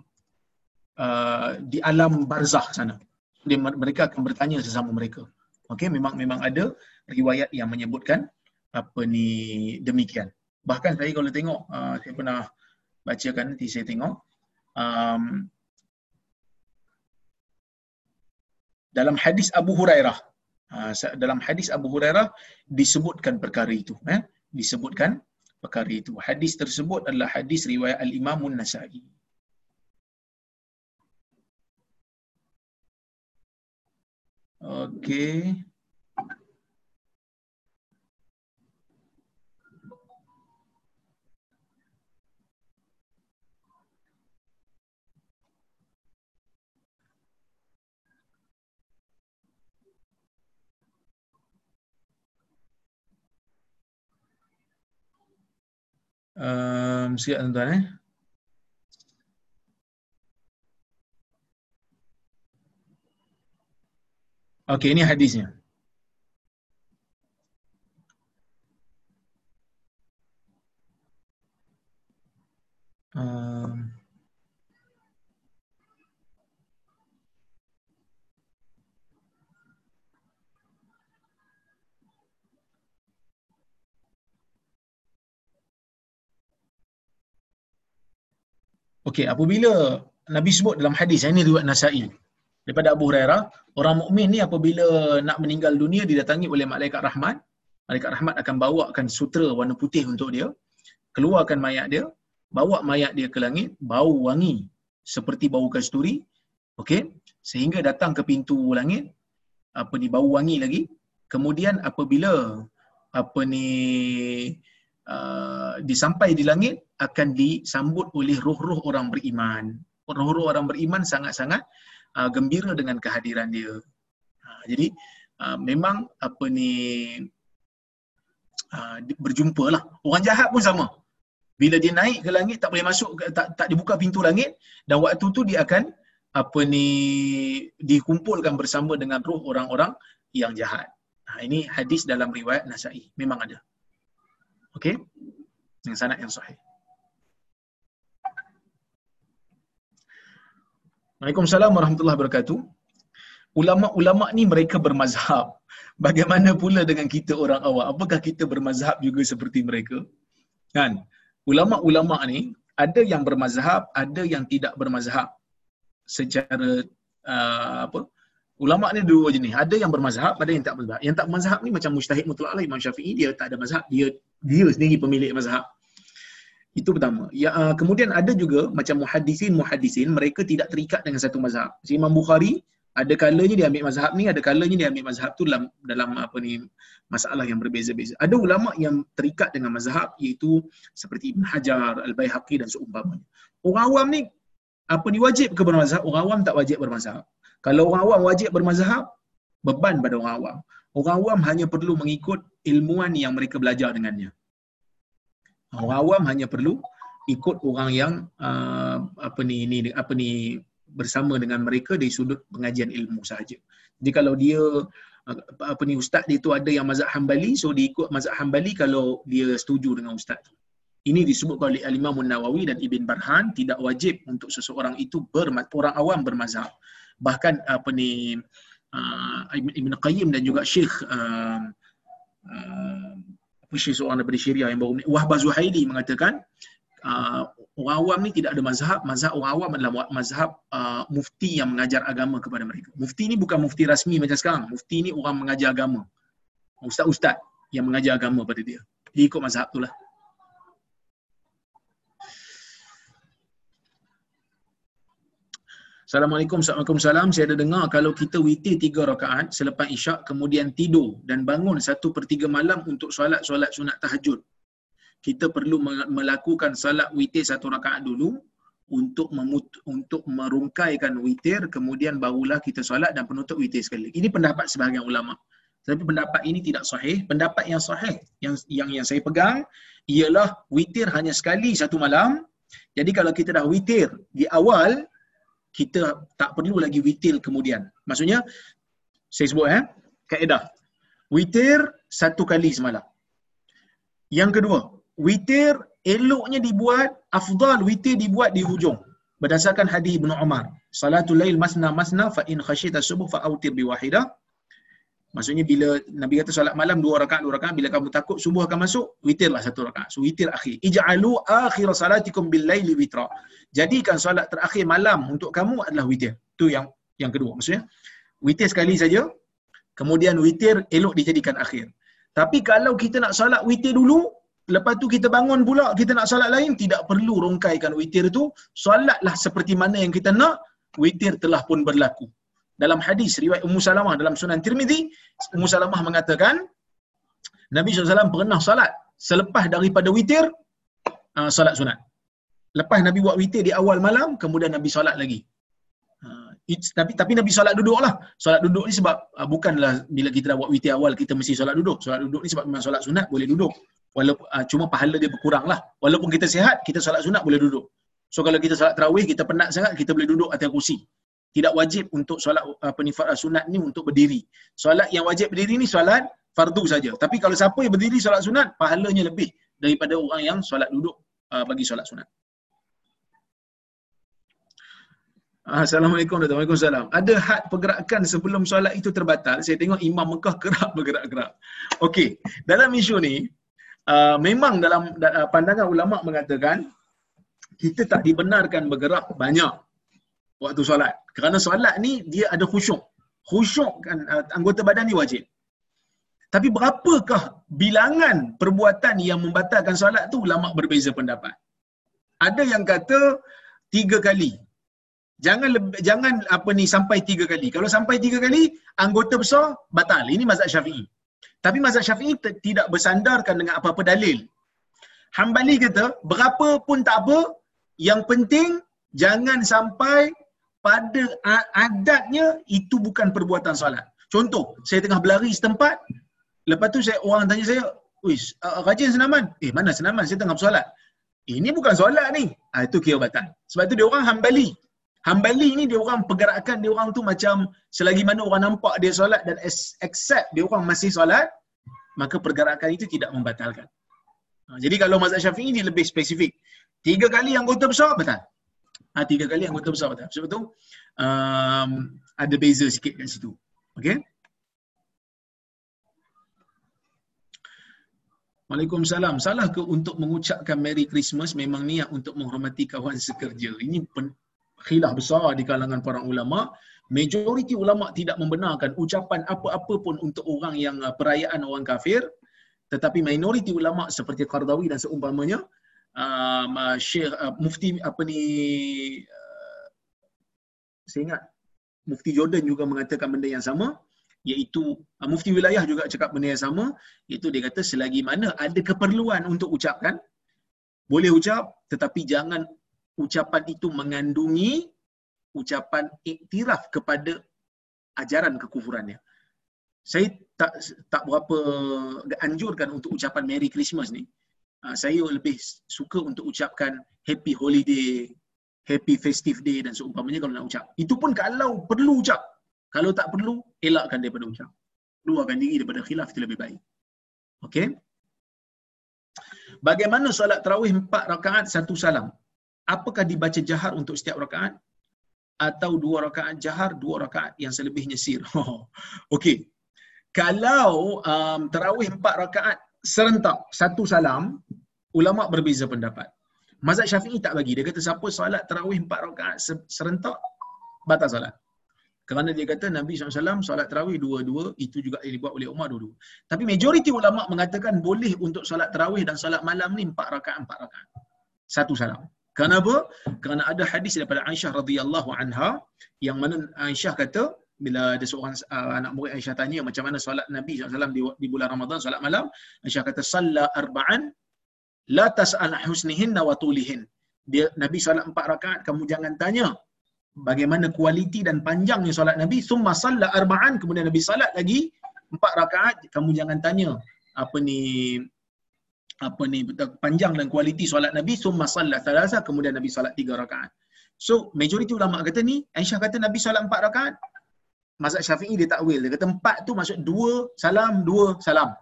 S1: Uh, di alam barzah sana. Dia, mereka akan bertanya sesama mereka. Okey memang memang ada riwayat yang menyebutkan apa ni demikian. Bahkan saya kalau tengok uh, saya pernah bacakan nanti saya tengok um, dalam hadis Abu Hurairah dalam hadis Abu Hurairah disebutkan perkara itu eh? Disebutkan perkara itu. Hadis tersebut adalah hadis riwayat Al Imam An-Nasa'i. Okey Um, siap tuan-tuan eh. Okey, ini hadisnya. Okey, apabila Nabi sebut dalam hadis ini riwayat Nasa'i daripada Abu Hurairah, orang mukmin ni apabila nak meninggal dunia didatangi oleh malaikat rahmat, malaikat rahmat akan bawakan sutera warna putih untuk dia, keluarkan mayat dia, bawa mayat dia ke langit, bau wangi seperti bau kasturi. Okey, sehingga datang ke pintu langit, apa ni bau wangi lagi. Kemudian apabila apa ni uh, disampai di langit akan disambut oleh roh-roh orang beriman. Roh-roh orang beriman sangat-sangat uh, gembira dengan kehadiran dia. Uh, jadi uh, memang apa ni uh, berjumpalah. Orang jahat pun sama. Bila dia naik ke langit tak boleh masuk tak tak dibuka pintu langit dan waktu tu dia akan apa ni dikumpulkan bersama dengan roh orang-orang yang jahat. Ha, ini hadis dalam riwayat Nasa'i. Memang ada. Okey? Yang sanad yang sahih. Waalaikumsalam warahmatullahi wabarakatuh. Ulama-ulama ni mereka bermazhab. Bagaimana pula dengan kita orang awam? Apakah kita bermazhab juga seperti mereka? Kan? Ulama-ulama ni ada yang bermazhab, ada yang tidak bermazhab. Secara uh, apa? Ulama ni dua jenis. Ada yang bermazhab, ada yang tak bermazhab. Yang tak bermazhab ni macam mustahid mutlak lah Imam Syafi'i dia tak ada mazhab, dia dia sendiri pemilik mazhab. Itu pertama. Ya, uh, kemudian ada juga macam muhaddisin mereka tidak terikat dengan satu mazhab. Si Imam Bukhari ada kalanya dia ambil mazhab ni, ada kalanya dia ambil mazhab tu dalam dalam apa ni masalah yang berbeza-beza. Ada ulama yang terikat dengan mazhab iaitu seperti Ibn Hajar, Al-Baihaqi dan seumpamanya. Orang awam ni apa ni wajib ke bermazhab? Orang awam tak wajib bermazhab. Kalau orang awam wajib bermazhab, beban pada orang awam. Orang awam hanya perlu mengikut ilmuan yang mereka belajar dengannya. Orang awam hanya perlu ikut orang yang uh, apa ni ni apa ni bersama dengan mereka dari sudut pengajian ilmu sahaja. Jadi kalau dia uh, apa ni ustaz dia tu ada yang mazhab Hambali so dia ikut mazhab Hambali kalau dia setuju dengan ustaz tu. Ini disebut oleh Al-Imam Nawawi dan Ibn Barhan tidak wajib untuk seseorang itu ber orang awam bermazhab. Bahkan apa ni uh, Ibn Qayyim dan juga Syekh uh, uh, Syekh seorang daripada Syria yang baru Wahbah Zuhaili mengatakan uh, orang awam ni tidak ada mazhab. Mazhab orang awam adalah mazhab uh, mufti yang mengajar agama kepada mereka. Mufti ni bukan mufti rasmi macam sekarang. Mufti ni orang mengajar agama. Ustaz-ustaz yang mengajar agama pada dia. Dia ikut mazhab tu lah Assalamualaikum, Assalamualaikum, salam. Saya ada dengar kalau kita witir tiga rakaat selepas isyak kemudian tidur dan bangun satu per tiga malam untuk solat-solat sunat tahajud. Kita perlu melakukan salat witir satu rakaat dulu untuk memut untuk merungkaikan witir kemudian barulah kita solat dan penutup witir sekali. Ini pendapat sebahagian ulama. Tapi pendapat ini tidak sahih. Pendapat yang sahih yang yang yang saya pegang ialah witir hanya sekali satu malam. Jadi kalau kita dah witir di awal kita tak perlu lagi witir kemudian. Maksudnya, saya sebut eh, kaedah. Witir satu kali semalam. Yang kedua, witir eloknya dibuat, afdal witir dibuat di hujung. Berdasarkan hadis Ibn Umar. Salatul lail masna masna fa in khasyita subuh fa autir bi wahidah. Maksudnya bila Nabi kata solat malam dua rakaat dua rakaat bila kamu takut subuh akan masuk witirlah satu rakaat. So witir akhir. Ij'alu akhir salatikum bil laili witra. Jadikan solat terakhir malam untuk kamu adalah witir. Tu yang yang kedua maksudnya. Witir sekali saja. Kemudian witir elok dijadikan akhir. Tapi kalau kita nak solat witir dulu, lepas tu kita bangun pula kita nak solat lain tidak perlu rongkaikan witir tu. Solatlah seperti mana yang kita nak, witir telah pun berlaku dalam hadis riwayat Ummu Salamah dalam Sunan Tirmizi, Ummu Salamah mengatakan Nabi SAW pernah salat selepas daripada witir uh, salat sunat. Lepas Nabi buat witir di awal malam, kemudian Nabi salat lagi. Uh, tapi tapi Nabi solat duduklah. Solat duduk ni sebab uh, bukanlah bila kita dah buat witir awal kita mesti solat duduk. Solat duduk ni sebab memang solat sunat boleh duduk. Walaupun uh, cuma pahala dia berkurang lah. Walaupun kita sihat, kita solat sunat boleh duduk. So kalau kita solat tarawih, kita penat sangat, kita boleh duduk atas kursi tidak wajib untuk solat apa ni sunat ni untuk berdiri. Solat yang wajib berdiri ni solat fardu saja. Tapi kalau siapa yang berdiri solat sunat, pahalanya lebih daripada orang yang solat duduk uh, bagi solat sunat. Assalamualaikum warahmatullahi wabarakatuh. Ada had pergerakan sebelum solat itu terbatal. Saya tengok Imam Mekah kerap bergerak-gerak. Okey, dalam isu ni uh, memang dalam uh, pandangan ulama mengatakan kita tak dibenarkan bergerak banyak waktu solat. Kerana solat ni dia ada khusyuk. Khusyuk kan uh, anggota badan ni wajib. Tapi berapakah bilangan perbuatan yang membatalkan solat tu ulama berbeza pendapat. Ada yang kata tiga kali. Jangan lebih, jangan apa ni sampai tiga kali. Kalau sampai tiga kali, anggota besar batal. Ini mazhab Syafi'i. Tapi mazhab Syafi'i tidak bersandarkan dengan apa-apa dalil. Hambali kata, berapa pun tak apa, yang penting jangan sampai pada adatnya itu bukan perbuatan solat. Contoh, saya tengah berlari setempat, lepas tu saya orang tanya saya, "Wish, uh, rajin senaman?" "Eh, mana senaman? Saya tengah bersolat." Ini bukan solat ni. Ah itu kira batal. Sebab tu dia orang hambali. Hambali ni dia orang pergerakan dia orang tu macam selagi mana orang nampak dia solat dan accept dia orang masih solat, maka pergerakan itu tidak membatalkan. Ha, jadi kalau mazhab Syafi'i ni lebih spesifik. Tiga kali anggota besar betul. Ha, tiga kali anggota besar betul. Sebab tu um, ada beza sikit kat situ. Okay. Waalaikumsalam. Salah ke untuk mengucapkan Merry Christmas memang niat untuk menghormati kawan sekerja? Ini pen- khilaf besar di kalangan para ulama. Majoriti ulama tidak membenarkan ucapan apa-apa pun untuk orang yang uh, perayaan orang kafir. Tetapi minoriti ulama seperti Qardawi dan seumpamanya, um, uh, Syekh uh, Mufti apa ni uh, saya ingat Mufti Jordan juga mengatakan benda yang sama iaitu uh, mufti wilayah juga cakap benda yang sama iaitu dia kata selagi mana ada keperluan untuk ucapkan boleh ucap tetapi jangan ucapan itu mengandungi ucapan iktiraf kepada ajaran kekufurannya. Saya tak tak berapa anjurkan untuk ucapan merry christmas ni saya lebih suka untuk ucapkan happy holiday happy festive day dan seumpamanya kalau nak ucap itu pun kalau perlu ucap kalau tak perlu, elakkan daripada ucap. Keluarkan diri daripada khilaf itu lebih baik. Okey. Bagaimana solat tarawih empat rakaat satu salam? Apakah dibaca jahar untuk setiap rakaat? Atau dua rakaat jahar, dua rakaat yang selebihnya sir? Okey. Kalau um, tarawih empat rakaat serentak satu salam, ulama berbeza pendapat. Mazhab Syafi'i tak bagi. Dia kata siapa solat tarawih empat rakaat serentak, batal solat. Kerana dia kata Nabi SAW solat tarawih dua-dua, itu juga yang dibuat oleh Umar dulu. Tapi majoriti ulama mengatakan boleh untuk solat tarawih dan solat malam ni empat rakaat, empat rakaat. Satu salam. Kenapa? Kerana ada hadis daripada Aisyah radhiyallahu anha yang mana Aisyah kata bila ada seorang uh, anak murid Aisyah tanya macam mana solat Nabi SAW di, di bulan Ramadan, solat malam, Aisyah kata, Salla arba'an, la tas'al husnihin wa tulihin. Dia, Nabi solat empat rakaat, kamu jangan tanya bagaimana kualiti dan panjangnya solat Nabi. Summa salla arba'an kemudian Nabi salat lagi empat rakaat kamu jangan tanya apa ni apa ni panjang dan kualiti solat Nabi. Summa salla thalatha kemudian Nabi salat tiga rakaat. So majoriti ulama kata ni Aisyah kata Nabi salat empat rakaat mazhab Syafi'i dia takwil dia kata empat tu maksud dua salam dua salam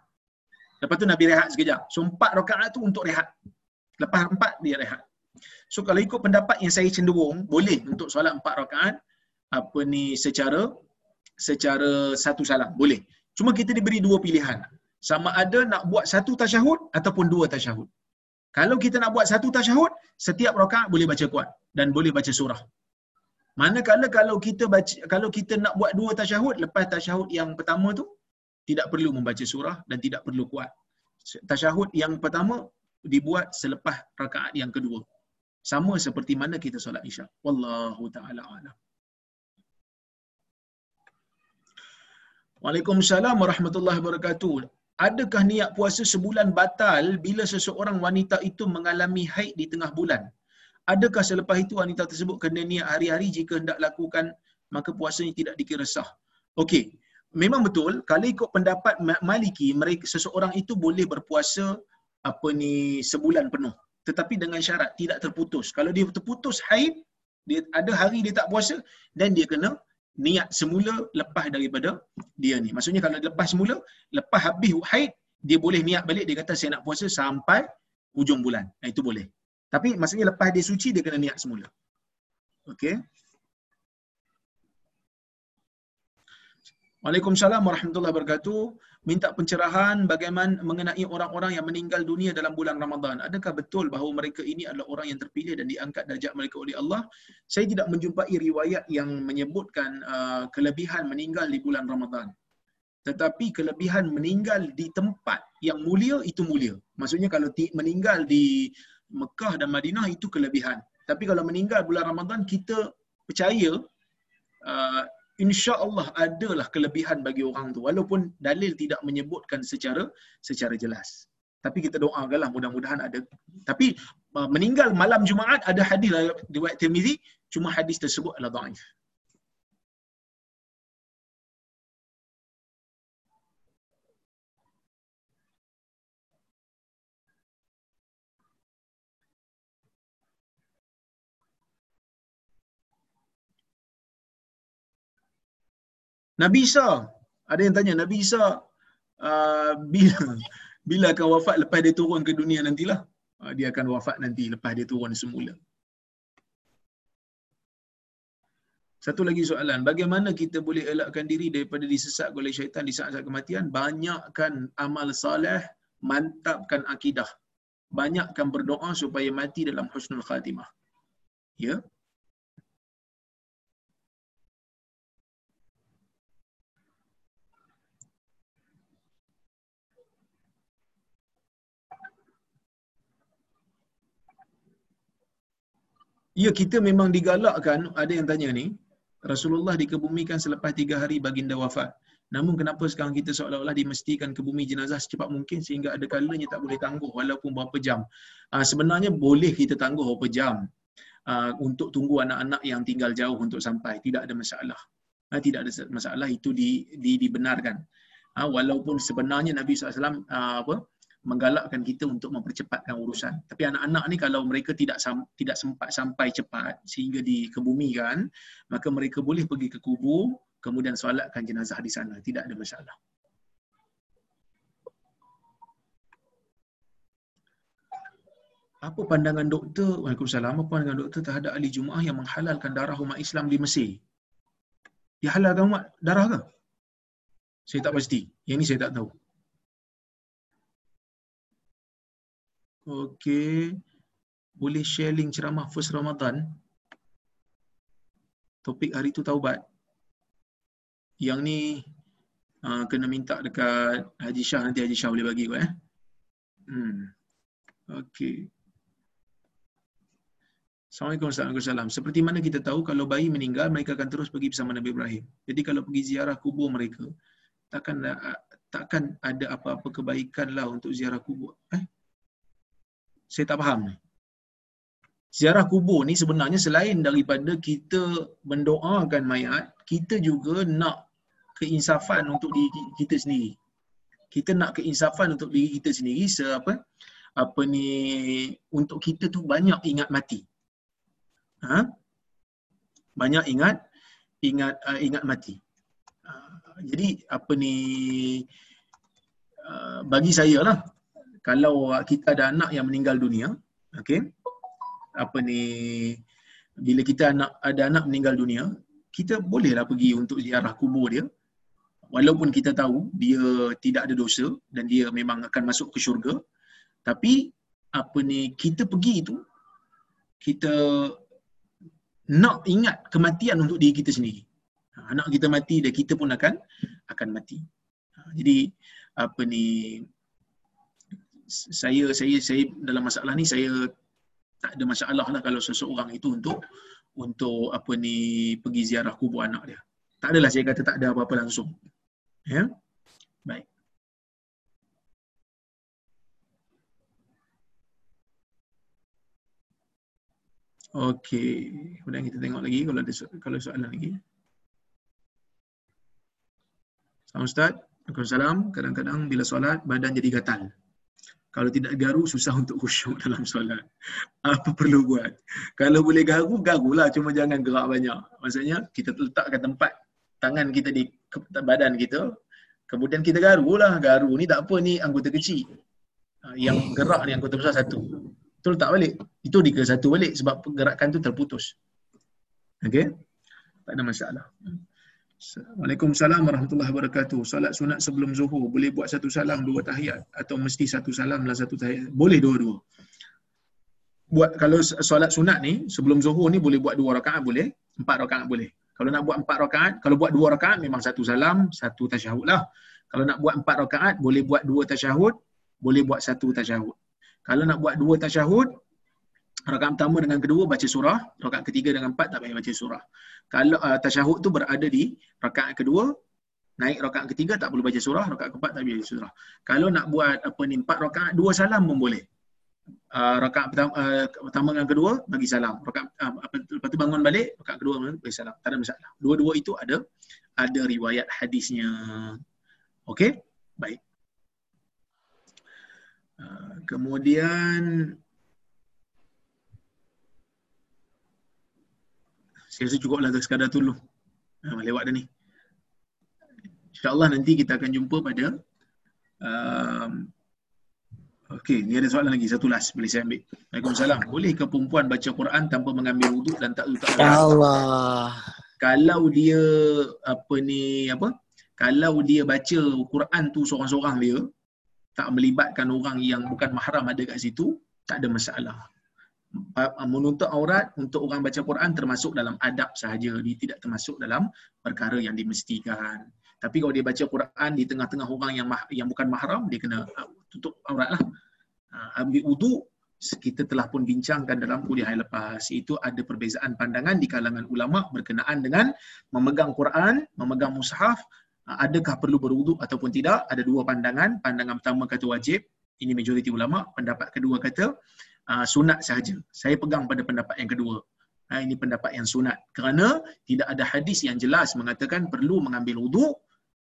S1: lepas tu Nabi rehat sekejap so empat rakaat tu untuk rehat lepas empat dia rehat So kalau ikut pendapat yang saya cenderung, boleh untuk solat empat rakaat apa ni secara secara satu salam, boleh. Cuma kita diberi dua pilihan. Sama ada nak buat satu tasyahud ataupun dua tasyahud. Kalau kita nak buat satu tasyahud, setiap rakaat boleh baca kuat dan boleh baca surah. Manakala kalau kita baca kalau kita nak buat dua tasyahud, lepas tasyahud yang pertama tu tidak perlu membaca surah dan tidak perlu kuat. Tasyahud yang pertama dibuat selepas rakaat yang kedua sama seperti mana kita solat isya. Wallahu taala alam. Waalaikumsalam warahmatullahi wabarakatuh. Adakah niat puasa sebulan batal bila seseorang wanita itu mengalami haid di tengah bulan? Adakah selepas itu wanita tersebut kena niat hari-hari jika hendak lakukan maka puasanya tidak dikira sah? Okey. Memang betul kalau ikut pendapat Maliki mereka seseorang itu boleh berpuasa apa ni sebulan penuh tetapi dengan syarat tidak terputus. Kalau dia terputus haid, dia ada hari dia tak puasa dan dia kena niat semula lepas daripada dia ni. Maksudnya kalau lepas semula, lepas habis haid, dia boleh niat balik dia kata saya nak puasa sampai hujung bulan. Nah, itu boleh. Tapi maksudnya lepas dia suci dia kena niat semula. Okey. Waalaikumsalam warahmatullahi wabarakatuh. minta pencerahan bagaimana mengenai orang-orang yang meninggal dunia dalam bulan Ramadan. Adakah betul bahawa mereka ini adalah orang yang terpilih dan diangkat darjat mereka oleh Allah? Saya tidak menjumpai riwayat yang menyebutkan uh, kelebihan meninggal di bulan Ramadan. Tetapi kelebihan meninggal di tempat yang mulia itu mulia. Maksudnya kalau meninggal di Mekah dan Madinah itu kelebihan. Tapi kalau meninggal bulan Ramadan kita percaya uh, insya Allah adalah kelebihan bagi orang tu walaupun dalil tidak menyebutkan secara secara jelas. Tapi kita doakanlah mudah-mudahan ada. Tapi uh, meninggal malam Jumaat ada hadis riwayat Tirmizi cuma hadis tersebut adalah dhaif. Nabi Isa, ada yang tanya Nabi Isa uh, bila bila akan wafat lepas dia turun ke dunia nantilah. Uh, dia akan wafat nanti lepas dia turun semula. Satu lagi soalan, bagaimana kita boleh elakkan diri daripada disesat oleh syaitan di saat-saat kematian? Banyakkan amal saleh, mantapkan akidah. Banyakkan berdoa supaya mati dalam husnul khatimah. Ya, Ya kita memang digalakkan, ada yang tanya ni, Rasulullah dikebumikan selepas tiga hari baginda wafat. Namun kenapa sekarang kita seolah-olah dimestikan ke bumi jenazah secepat mungkin sehingga ada kalanya tak boleh tangguh walaupun berapa jam. Uh, sebenarnya boleh kita tangguh berapa jam uh, untuk tunggu anak-anak yang tinggal jauh untuk sampai. Tidak ada masalah. Uh, tidak ada masalah itu di, di, dibenarkan. Uh, walaupun sebenarnya Nabi SAW uh, apa, menggalakkan kita untuk mempercepatkan urusan. Tapi anak-anak ni kalau mereka tidak tidak sempat sampai cepat sehingga dikebumikan, maka mereka boleh pergi ke kubur kemudian solatkan jenazah di sana. Tidak ada masalah. Apa pandangan doktor? Waalaikumsalam. Apa pandangan doktor terhadap ahli Jumaah yang menghalalkan darah umat Islam di Mesir? Dia halalkan umat darah ke? Saya tak pasti. Yang ni saya tak tahu. Okey. Boleh share link ceramah first Ramadan. Topik hari tu taubat. Yang ni uh, kena minta dekat Haji Shah nanti Haji Shah boleh bagi kot eh. Hmm. Okey. Assalamualaikum warahmatullahi wabarakatuh. Seperti mana kita tahu kalau bayi meninggal mereka akan terus pergi bersama Nabi Ibrahim. Jadi kalau pergi ziarah kubur mereka takkan takkan ada apa-apa kebaikan lah untuk ziarah kubur. Eh? Saya tak faham ni. Ziarah kubur ni sebenarnya selain daripada kita mendoakan mayat, kita juga nak keinsafan untuk diri kita sendiri. Kita nak keinsafan untuk diri kita sendiri seapa apa ni untuk kita tu banyak ingat mati. Ha? Banyak ingat ingat uh, ingat mati. Uh, jadi apa ni uh, bagi saya lah kalau kita ada anak yang meninggal dunia, okey. Apa ni bila kita anak ada anak meninggal dunia, kita bolehlah pergi untuk ziarah kubur dia. Walaupun kita tahu dia tidak ada dosa dan dia memang akan masuk ke syurga, tapi apa ni kita pergi itu kita nak ingat kematian untuk diri kita sendiri. Ha, anak kita mati dan kita pun akan akan mati. Ha, jadi apa ni saya saya saya dalam masalah ni saya tak ada masalah lah kalau seseorang itu untuk untuk apa ni pergi ziarah kubur anak dia. Tak adalah saya kata tak ada apa-apa langsung. Ya. Baik. Okey, kemudian kita tengok lagi kalau ada kalau soalan lagi. Assalamualaikum Ustaz. Waalaikumsalam. Kadang-kadang bila solat badan jadi gatal. Kalau tidak garu, susah untuk khusyuk dalam solat. Apa perlu buat? Kalau boleh garu, garulah. Cuma jangan gerak banyak. Maksudnya, kita letakkan tempat tangan kita di badan kita. Kemudian kita garulah. Garu ni tak apa, ni anggota kecil. Ha, yang gerak ni anggota besar satu. Itu letak balik. Itu dikira satu balik sebab gerakan tu terputus. Okay? Tak ada masalah. Waalaikumsalam warahmatullahi wabarakatuh. Salat sunat sebelum zuhur boleh buat satu salam dua tahiyat atau mesti satu salam dan satu tahiyat? Boleh dua-dua. Buat kalau solat sunat ni sebelum zuhur ni boleh buat dua rakaat boleh, empat rakaat boleh. Kalau nak buat empat rakaat, kalau buat dua rakaat memang satu salam, satu tasyahud lah. Kalau nak buat empat rakaat, boleh buat dua tasyahud, boleh buat satu tasyahud. Kalau nak buat dua tasyahud, rakaat pertama dengan kedua baca surah, rakaat ketiga dengan empat tak payah baca surah. Kalau uh, tasyahud tu berada di rakaat kedua, naik rakaat ketiga tak perlu baca surah, rakaat keempat tak baca surah. Kalau nak buat apa ni empat rakaat, dua salam pun boleh. Uh, rakaat pertama, uh, pertama dengan kedua bagi salam. Rakaat uh, apa lepas tu bangun balik, rakaat kedua bagi salam. Tak ada masalah. Dua-dua itu ada ada riwayat hadisnya. Okey? Baik. Uh, kemudian saya rasa cukup lah sekadar tu dulu. Ha, lewat dah ni. InsyaAllah nanti kita akan jumpa pada um, Okey, ni ada soalan lagi. Satu last boleh saya ambil. Waalaikumsalam. Boleh ke perempuan baca Quran tanpa mengambil wuduk dan tak letak
S2: Ya Allah.
S1: Kalau dia apa ni apa? Kalau dia baca Quran tu seorang-seorang dia tak melibatkan orang yang bukan mahram ada kat situ, tak ada masalah menuntut aurat untuk orang baca Quran termasuk dalam adab sahaja. Dia tidak termasuk dalam perkara yang dimestikan. Tapi kalau dia baca Quran di tengah-tengah orang yang mah, yang bukan mahram dia kena tutup aurat lah. Ambil wudu kita telah pun bincangkan dalam kuliah yang lepas. Itu ada perbezaan pandangan di kalangan ulama berkenaan dengan memegang Quran memegang mushaf adakah perlu berwudu ataupun tidak. Ada dua pandangan. Pandangan pertama kata wajib. Ini majoriti ulama. Pendapat kedua kata uh, sunat sahaja. Saya pegang pada pendapat yang kedua. Uh, ini pendapat yang sunat. Kerana tidak ada hadis yang jelas mengatakan perlu mengambil wudu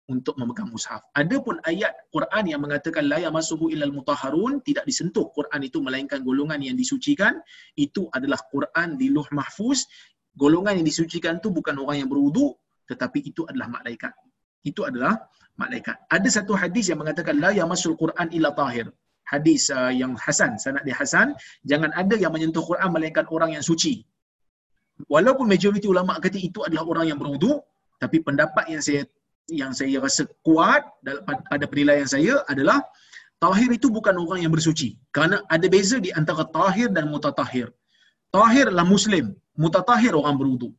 S1: untuk memegang mushaf. Adapun ayat Quran yang mengatakan la yamassuhu illal mutahharun tidak disentuh Quran itu melainkan golongan yang disucikan, itu adalah Quran di Luh Mahfuz. Golongan yang disucikan itu bukan orang yang berwudu tetapi itu adalah malaikat. Itu adalah malaikat. Ada satu hadis yang mengatakan la yamassul Quran illa tahir hadis uh, yang hasan sanad dia hasan jangan ada yang menyentuh Quran melainkan orang yang suci. Walaupun majoriti ulama kata itu adalah orang yang berwudu tapi pendapat yang saya yang saya rasa kuat pada penilaian saya adalah tahir itu bukan orang yang bersuci. Kerana ada beza di antara tahir dan mutatahir. Tahir adalah muslim mutatahir orang berwudu.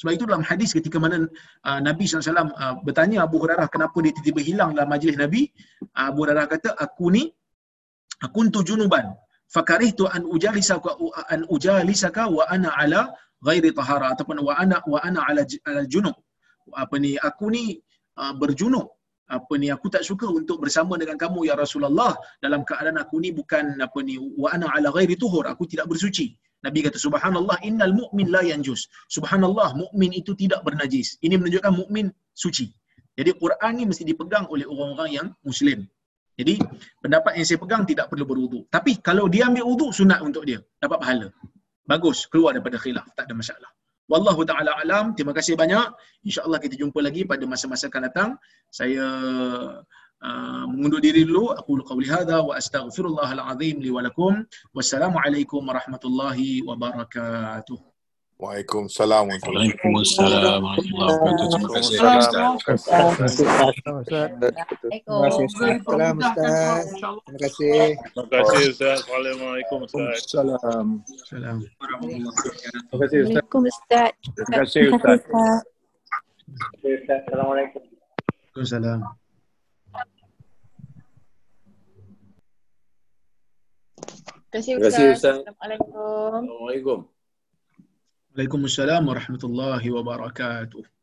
S1: Sebab itu dalam hadis ketika mana uh, Nabi SAW uh, bertanya Abu Hurairah kenapa dia tiba-tiba hilang dalam majlis Nabi, uh, Abu Hurairah kata, aku ni kuntu junuban. Fakarihtu an ujalisaka an ujalisaka wa ana ala ghairi tahara ataupun wa ana wa ana ala, ala junub. Apa ni aku ni uh, berjunub. Apa ni aku tak suka untuk bersama dengan kamu ya Rasulullah. Dalam keadaan aku ni bukan apa ni wa ana ala ghairi tuhur. Aku tidak bersuci. Nabi kata subhanallah innal mu'min la yanjus. Subhanallah mukmin itu tidak bernajis. Ini menunjukkan mukmin suci. Jadi Quran ni mesti dipegang oleh orang-orang yang muslim jadi pendapat yang saya pegang tidak perlu berwudu. Tapi kalau dia ambil wudu sunat untuk dia, dapat pahala. Bagus, keluar daripada khilaf, tak ada masalah. Wallahu taala alam. Terima kasih banyak. Insya-Allah kita jumpa lagi pada masa-masa akan datang. Saya uh, mengundur diri dulu. Aku qauli hadza wa astaghfirullahal azim li wa lakum. Wassalamualaikum warahmatullahi wabarakatuh.
S3: Waalaikumsalam
S4: Waalaikumsalam warahmatullahi wabarakatuh. Terima kasih.
S2: Ustaz. Terima kasih.
S5: Terima kasih Ustaz. Waalaikumsalam Ustaz.
S1: Salam.
S3: Terima kasih Ustaz.
S6: Ustaz.
S3: Terima kasih Ustaz.
S2: Assalamualaikum.
S1: Waalaikumsalam.
S6: Terima kasih
S3: Terima kasih,
S6: Ustaz.
S3: Ustaz.
S6: Assalamualaikum.
S3: Assalamualaikum.
S1: Waalaikumsalam warahmatullahi wabarakatuh.